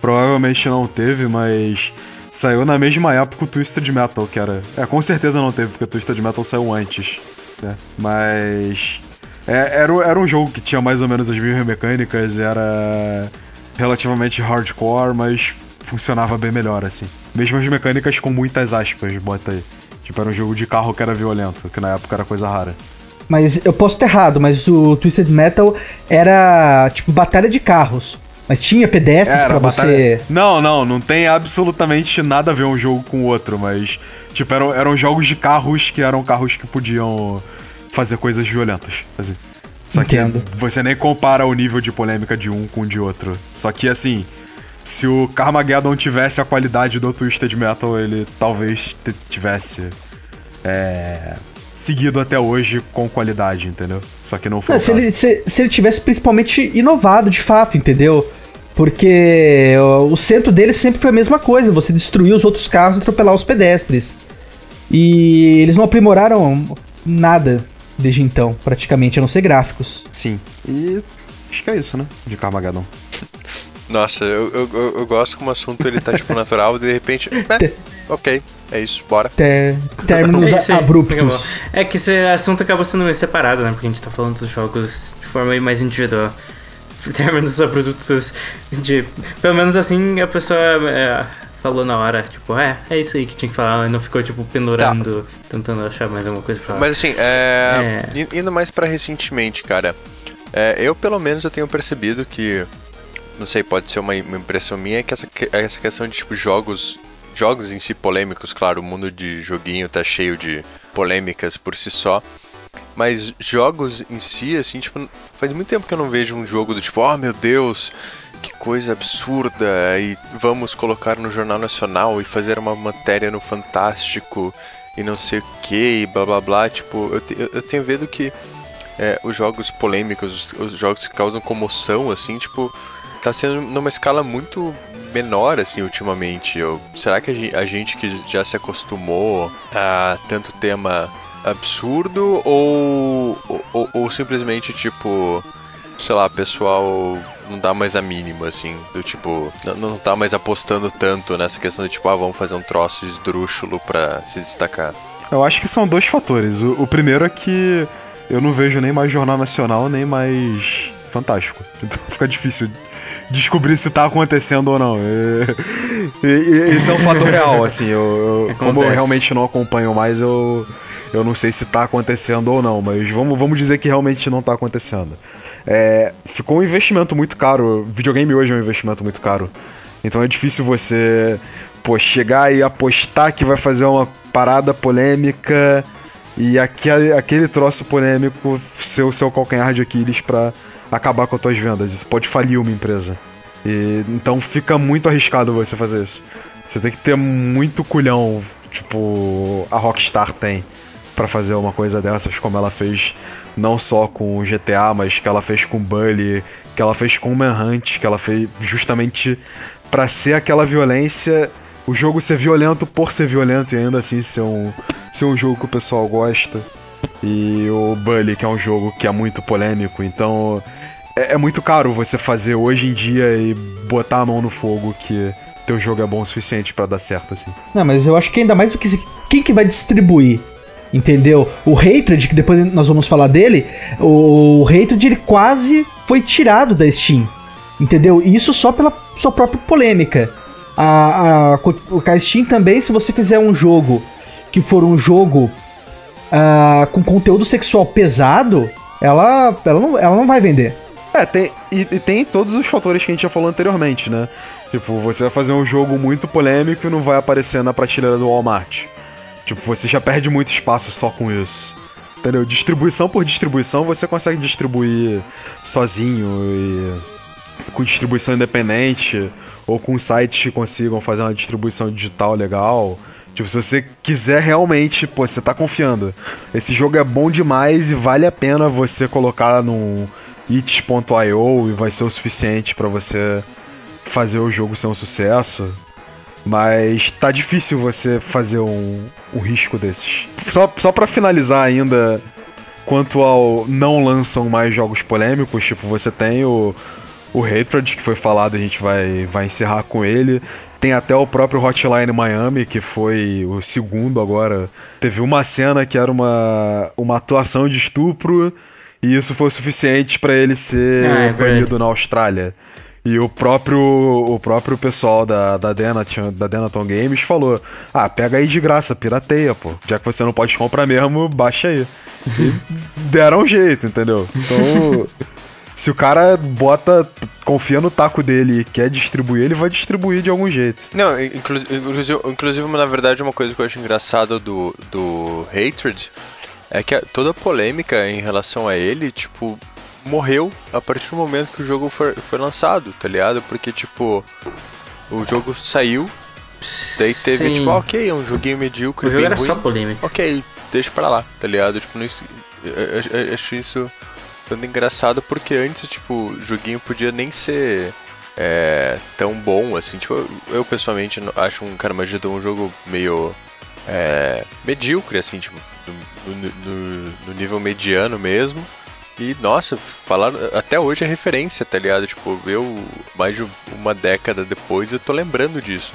Provavelmente não teve, mas saiu na mesma época o Twisted Metal, que era. É, com certeza não teve, porque o Twisted Metal saiu antes. Né? Mas. é, era, era um jogo que tinha mais ou menos as mesmas mecânicas, era relativamente hardcore, mas funcionava bem melhor, assim. Mesmas mecânicas com muitas aspas, bota aí. Tipo, era um jogo de carro que era violento, que na época era coisa rara. Mas eu posso estar errado, mas o Twisted Metal era tipo batalha de carros. Mas tinha pedestres pra batalha- você. Não, não, não tem absolutamente nada a ver um jogo com o outro, mas, tipo, eram, eram jogos de carros que eram carros que podiam fazer coisas violentas. Assim. Só Entendo. que você nem compara o nível de polêmica de um com o de outro. Só que, assim, se o Carmageddon tivesse a qualidade do Twisted Metal, ele talvez te- tivesse. É. seguido até hoje com qualidade, entendeu? Só que não foi Não, se, ele, se, se ele tivesse principalmente inovado de fato, entendeu? Porque o centro dele sempre foi a mesma coisa: você destruir os outros carros e atropelar os pedestres. E eles não aprimoraram nada desde então, praticamente, a não ser gráficos. Sim. E acho que é isso, né? De Carmageddon. Nossa, eu, eu, eu, eu gosto como o assunto ele tá tipo natural e de repente. É, ok, é isso, bora. Té- términos É abruptos. É que esse assunto acaba sendo meio separado, né? Porque a gente tá falando dos jogos de forma aí mais individual. Termos a produtos de. Pelo menos assim a pessoa é, falou na hora, tipo, é, é isso aí que tinha que falar, e não ficou, tipo, pendurando, tentando achar mais alguma coisa pra falar. Mas assim, é, i- indo mais pra recentemente, cara. é, eu pelo menos eu tenho percebido que. Não sei, pode ser uma, uma impressão minha, que essa, essa questão de tipo jogos. Jogos em si polêmicos, claro, o mundo de joguinho tá cheio de polêmicas por si só. Mas jogos em si, assim, tipo, faz muito tempo que eu não vejo um jogo do tipo, oh meu Deus, que coisa absurda, e vamos colocar no Jornal Nacional e fazer uma matéria no Fantástico e não sei o que, e blá blá blá. Tipo, eu, te- eu tenho medo que é, os jogos polêmicos, os, os jogos que causam comoção, assim, tipo, tá sendo numa escala muito menor, assim, ultimamente. Eu, será que a gen- a gente que já se acostumou a tanto tema absurdo ou, ou, ou simplesmente, tipo, sei lá, pessoal não dá mais a mínima, assim, do tipo, não, não tá mais apostando tanto nessa questão de tipo, ah, vamos fazer um troço esdrúxulo pra se destacar. Eu acho que são dois fatores. O, o primeiro é que eu não vejo nem mais Jornal Nacional, nem mais Fantástico. Então fica difícil descobrir se tá acontecendo ou não. E, e- isso é um fator real, assim. Eu, eu- como eu realmente não acompanho mais, eu, eu não sei se tá acontecendo ou não. Mas vamos, vamos dizer que realmente não tá acontecendo. É, ficou um investimento muito caro. Videogame hoje é um investimento muito caro. Então é difícil você pô, chegar e apostar que vai fazer uma parada polêmica e aquele, aquele troço polêmico ser o seu calcanhar de Aquiles pra acabar com as tuas vendas. Isso pode falir uma empresa. E, então fica muito arriscado você fazer isso. Você tem que ter muito culhão, tipo, a Rockstar tem pra fazer uma coisa dessas, como ela fez não só com o GTA, mas que ela fez com o Bully, que ela fez com o Manhunt, que ela fez justamente pra ser aquela violência, o jogo ser violento por ser violento e ainda assim ser um, ser um jogo que o pessoal gosta. E o Bully, que é um jogo que é muito polêmico, então é, é muito caro você fazer hoje em dia e botar a mão no fogo que teu jogo é bom o suficiente pra dar certo, assim. Não, mas eu acho que ainda mais do que quem que vai distribuir? Entendeu? O Hatred, que depois nós vamos falar dele, o Hatred ele quase foi tirado da Steam. Entendeu? Isso só pela sua própria polêmica. A, a, a Steam também, se você fizer um jogo que for um jogo ah, com conteúdo sexual pesado, ela, ela, não, ela não vai vender. É, tem, e, e tem todos os fatores que a gente já falou anteriormente, né? Tipo, você vai fazer um jogo muito polêmico e não vai aparecer na prateleira do Walmart. Tipo, você já perde muito espaço só com isso. Entendeu? Distribuição por distribuição você consegue distribuir sozinho e com distribuição independente ou com sites que consigam fazer uma distribuição digital legal. Tipo, se você quiser realmente, pô, você tá confiando. Esse jogo é bom demais e vale a pena você colocar num itch.io e vai ser o suficiente pra você fazer o jogo ser um sucesso. Mas tá difícil você fazer um, um risco desses. Só, só pra finalizar ainda, quanto ao não lançam mais jogos polêmicos, tipo, você tem o, o Hatred, que foi falado, a gente vai, vai encerrar com ele. Tem até o próprio Hotline Miami, que foi o segundo agora. Teve uma cena que era uma, uma atuação de estupro, e isso foi suficiente pra ele ser Ah, é banido na Austrália. E o próprio, o próprio pessoal da, da, Denaton, da Denaton Games falou: Ah, pega aí de graça, pirateia, pô. Já que você não pode comprar mesmo, baixa aí. E deram um jeito, entendeu? Então, se o cara bota, confia no taco dele e quer distribuir, ele vai distribuir de algum jeito. Não, inclu- inclusive, inclusive, na verdade, uma coisa que eu acho engraçada do, do Hatred é que a- toda a polêmica em relação a ele, tipo, morreu a partir do momento que o jogo foi, foi lançado, tá ligado? Porque, tipo, o jogo saiu, daí teve, Sim. tipo, ah, ok, é um joguinho medíocre, O jogo bem era ruim. só polêmica. Ok, deixa pra lá, tá ligado? Tipo, não, eu, eu- eu acho isso tanto engraçado porque antes, tipo, o joguinho podia nem ser é, tão bom assim. Tipo, eu, pessoalmente acho um Carmageddon um jogo meio é, medíocre, assim, tipo, no, no- no- no nível mediano mesmo. E, nossa, falar até hoje é referência, tá ligado? Tipo, eu, mais de uma década depois, eu tô lembrando disso.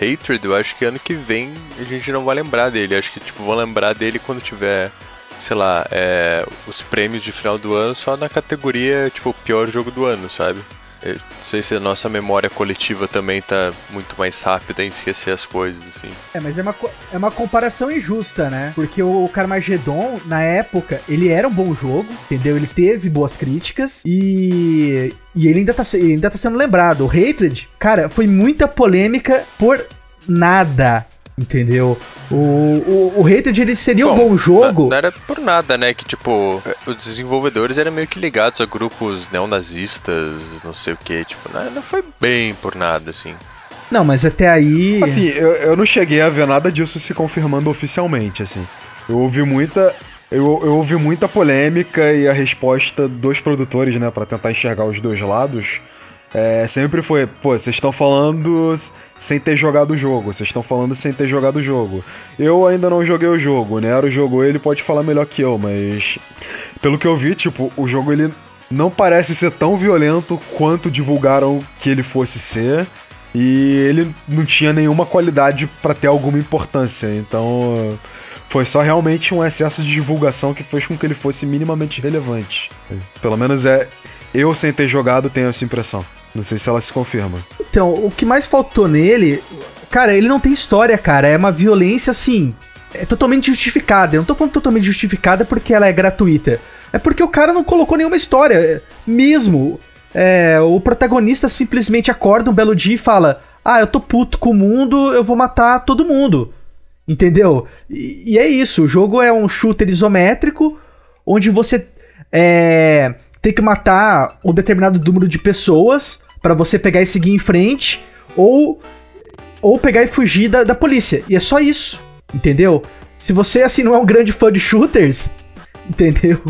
Hatred, eu acho que ano que vem a gente não vai lembrar dele. Acho que, tipo, vão lembrar dele quando tiver, sei lá, é, os prêmios de final do ano só na categoria, tipo, pior jogo do ano, sabe? Eu não sei se a nossa memória coletiva também tá muito mais rápida em esquecer as coisas, assim. É, mas é uma, é uma comparação injusta, né? Porque o Carmageddon, na época, ele era um bom jogo, entendeu? Ele teve boas críticas e, e ele ainda tá, ele ainda tá sendo lembrado. O Hatred, cara, foi muita polêmica por nada, entendeu? O, o, o Hatred, ele seria um bom jogo... Não, não era por nada, né? Que, tipo, os desenvolvedores eram meio que ligados a grupos neonazistas, não sei o que, tipo, não, não foi bem por nada, assim. Não, mas até aí... Assim, eu, eu não cheguei a ver nada disso se confirmando oficialmente, assim. Eu ouvi muita. Eu, eu ouvi muita polêmica e a resposta dos produtores, né, pra tentar enxergar os dois lados, é, sempre foi, pô, vocês estão falando sem ter jogado o jogo, vocês estão falando sem ter jogado o jogo. Eu ainda não joguei o jogo, né? Nero jogou, ele pode falar melhor que eu, mas pelo que eu vi, tipo, o jogo ele não parece ser tão violento quanto divulgaram que ele fosse ser. E ele não tinha nenhuma qualidade pra ter alguma importância. Então, foi só realmente um excesso de divulgação que fez com que ele fosse minimamente relevante. Pelo menos é eu sem ter jogado tenho essa impressão. Não sei se ela se confirma. Então, o que mais faltou nele, cara, ele não tem história, cara. É uma violência assim. É totalmente justificada. Eu não tô falando totalmente justificada porque ela é gratuita. É porque o cara não colocou nenhuma história. Mesmo. É, o protagonista simplesmente acorda um belo dia e fala: Ah, eu tô puto com o mundo, eu vou matar todo mundo. Entendeu? E, e é isso. O jogo é um shooter isométrico onde você é, tem que matar um determinado número de pessoas pra você pegar e seguir em frente ou ou pegar e fugir da, da polícia. E é só isso, entendeu? Se você assim não é um grande fã de shooters, entendeu?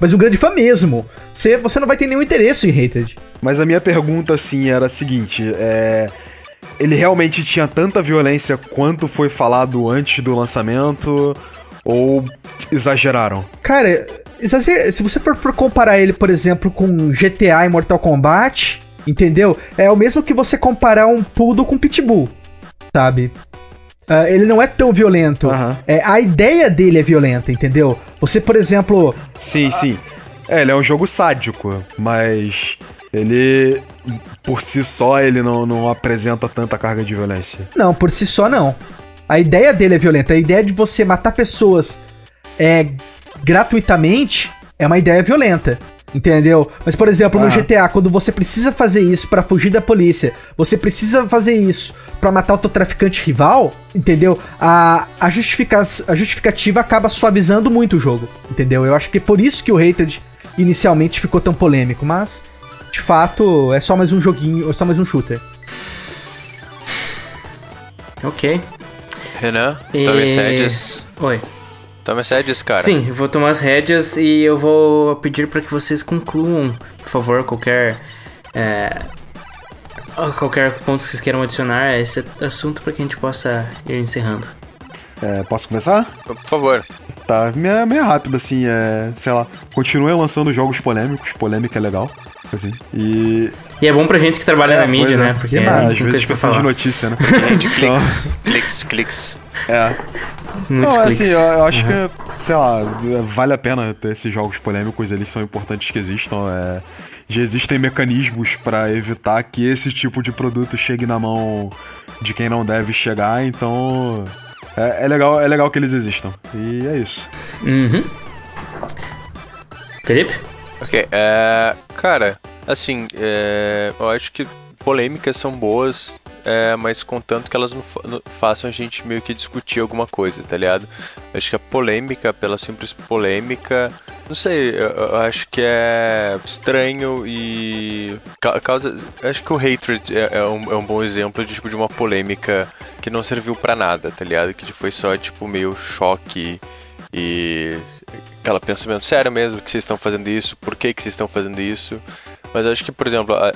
Mas um grande fã mesmo, você, você não vai ter nenhum interesse em Hatred. Mas a minha pergunta, assim, era a seguinte: é. Ele realmente tinha tanta violência quanto foi falado antes do lançamento? Ou exageraram? Cara, se você for, comparar ele, por exemplo, com GTA e Mortal Kombat, entendeu? É o mesmo que você comparar um Poodle com Pitbull, sabe? Ah, ele não é tão violento. Aham. É, a ideia dele é violenta, entendeu? Você, por exemplo, Sim, sim. É, ele é um jogo sádico, mas ele, por si só, ele não, não apresenta tanta carga de violência. Não, por si só não. A ideia dele é violenta. A ideia de você matar pessoas é, gratuitamente é uma ideia violenta. Entendeu? Mas, por exemplo, no Aham. GTA, quando você precisa fazer isso pra fugir da polícia, você precisa fazer isso pra matar o teu traficante rival, entendeu? A, a, justifica a justificativa acaba suavizando muito o jogo, entendeu? Eu acho que é por isso que o Hatred inicialmente ficou tão polêmico, mas de fato é só mais um joguinho, é só mais um shooter. Ok. Renan, E- rédeas. Oi. Tome as rédeas, cara. Sim, eu vou tomar as rédeas e eu vou pedir para que vocês concluam, por favor, qualquer. É, qualquer ponto que vocês queiram adicionar a esse assunto para que a gente possa ir encerrando. É, posso começar? Por favor. Tá, meio, meio rápido, assim, é. Sei lá. Continue lançando jogos polêmicos, polêmica é legal. Assim. E. E é bom pra gente que trabalha É, na mídia, é. né? Porque Demais. a às gente tem vezes precisamos de notícia, né? De cliques. cliques, cliques. É. Muitos Não, cliques. assim, eu, eu acho que, sei lá, vale a pena ter esses jogos polêmicos, eles são importantes que existam. é, já existem mecanismos pra evitar que esse tipo de produto chegue na mão de quem não deve chegar, então. É, é legal, é legal que eles existam. E é isso. Uhum. Felipe? Ok, é. Cara, assim, é, eu acho que polêmicas são boas, é, mas contanto que elas não, fa- não façam a gente meio que discutir alguma coisa, tá ligado? Acho que a polêmica, pela simples polêmica, não sei, eu, eu acho que é estranho e. ca- Causa, acho que o Hatred é, é um, é um bom exemplo de, tipo, de uma polêmica que não serviu pra nada, tá ligado? Que foi só, tipo, meio choque E aquela pensamento sério mesmo que vocês estão fazendo isso, por que, que vocês estão fazendo isso. Mas acho que, por exemplo, a,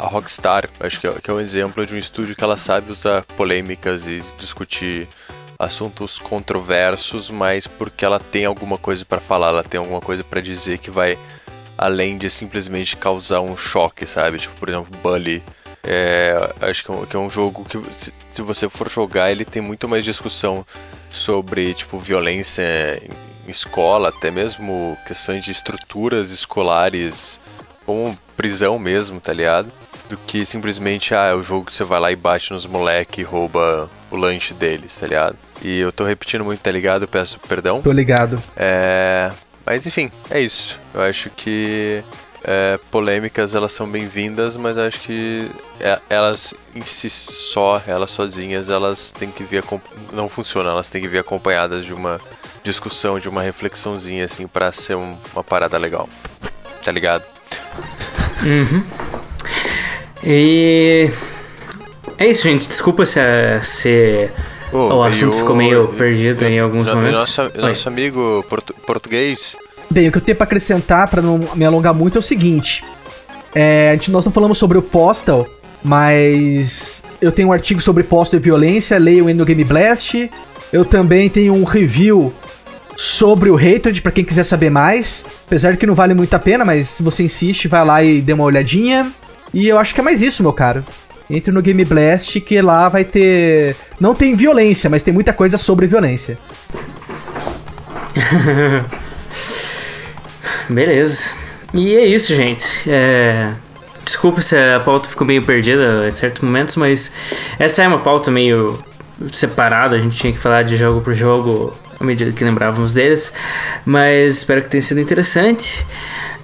a, Rockstar, acho que é, que é um exemplo de um estúdio que ela sabe usar polêmicas e discutir assuntos controversos, mas porque ela tem alguma coisa para falar, ela tem alguma coisa para dizer que vai além de simplesmente causar um choque, sabe? Tipo, por exemplo, Bully. É, acho que é, um, que é um jogo que, se, se você for jogar, ele tem muito mais discussão sobre, tipo, violência em escola, até mesmo questões de estruturas escolares, como prisão mesmo, tá ligado? Do que simplesmente, ah, é o jogo que você vai lá e bate nos moleque e rouba o lanche deles, tá ligado? E eu tô repetindo muito, tá ligado? Eu peço perdão. Tô ligado. É. Mas enfim, é isso. Eu acho que é, polêmicas elas são bem-vindas, mas acho que é, elas em si só, elas sozinhas, elas têm que vir não funcionam, elas têm que vir acompanhadas de uma discussão, de uma reflexãozinha assim para ser um, uma parada legal. Tá ligado? Uhum. E é isso, gente. Desculpa se, se oh, o assunto ficou meio perdido em alguns momentos. Nosso, nosso amigo portu português. Bem, o que eu tenho para acrescentar, para não me alongar muito, é o seguinte: é, a gente, nós não falamos sobre o Postal, mas eu tenho um artigo sobre Postal e violência, leio no Game Blast. Eu também tenho um review sobre o Hatred, para quem quiser saber mais. Apesar de que não vale muito a pena, mas se você insiste, vai lá e dê uma olhadinha. E eu acho que é mais isso, meu caro. Entre no Game Blast que lá vai ter. Não tem violência, mas tem muita coisa sobre violência. Beleza. E é isso, gente. É... Desculpa se a pauta ficou meio perdida em certos momentos, mas essa é uma pauta meio separada. A gente tinha que falar de jogo por jogo à medida que lembrávamos deles. Mas espero que tenha sido interessante.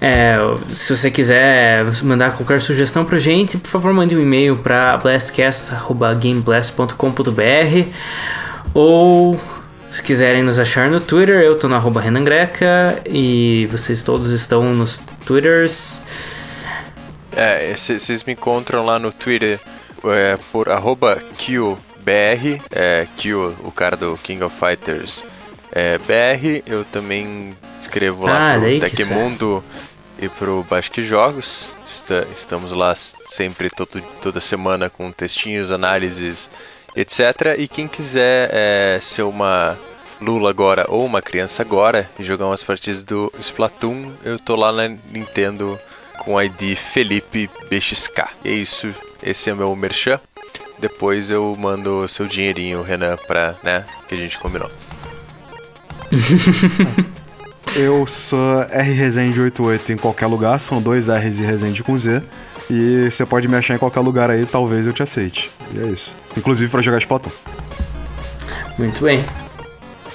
É, se você quiser mandar qualquer sugestão pra gente, por favor, mande um e-mail para blastcast.gameblast.com.br ou se quiserem nos achar no Twitter, eu tô no arroba Renan Greca e vocês todos estão nos Twitters. É, vocês me encontram lá no Twitter é, por arroba QBR, é, Q, o cara do King of Fighters é, BR. Eu também escrevo lá ah, pro Tecmundo e pro Basque Jogos. estamos lá sempre, todo, toda semana, com textinhos, análises, etc. E quem quiser é, ser uma Lula agora ou uma criança agora e jogar umas partidas do Splatoon, eu tô lá na Nintendo com o ID Felipe BXK. E é isso, esse é o meu merchan. Depois eu mando seu dinheirinho, Renan, pra, né, que a gente combinou. Eu sou R Resende 88 em qualquer lugar, são dois R's e Resende com Z. E você pode me achar em qualquer lugar aí, talvez eu te aceite. E é isso. Inclusive para jogar Splatoon. Muito bem.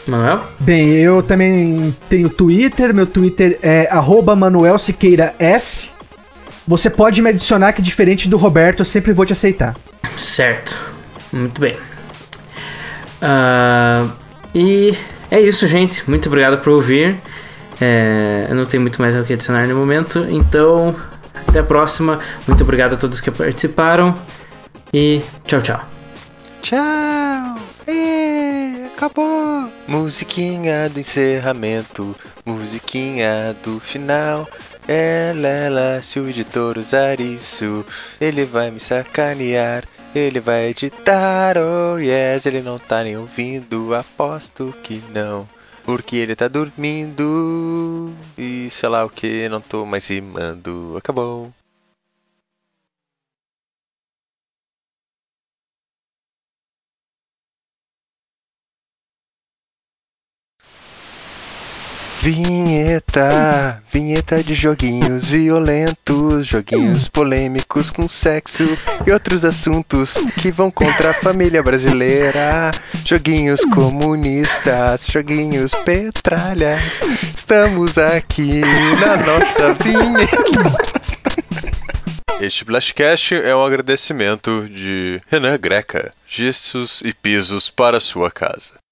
Manuel? Bem, eu também tenho Twitter, meu Twitter é @manuelsiqueiraS. Você pode me adicionar que diferente do Roberto, eu sempre vou te aceitar. Certo. Muito bem. Uh, e é isso, gente. Muito obrigado por ouvir. É, eu não tenho muito mais o que adicionar no momento. Então, até a próxima. Muito obrigado a todos que participaram. E tchau, tchau. Tchau. E, acabou. Musiquinha do encerramento. Musiquinha do final. Ela, ela, se o editor usar isso, ele vai me sacanear. Ele vai editar, oh yes, ele não tá nem ouvindo, aposto que não. Porque ele tá dormindo e sei lá o que, não tô mais rimando. Acabou. Vinheta, vinheta de joguinhos violentos, joguinhos polêmicos com sexo e outros assuntos que vão contra a família brasileira. Joguinhos comunistas, joguinhos petralhas. Estamos aqui na nossa vinheta. Este Blastcast é um agradecimento de Renan Greca, gestos e pisos para sua casa.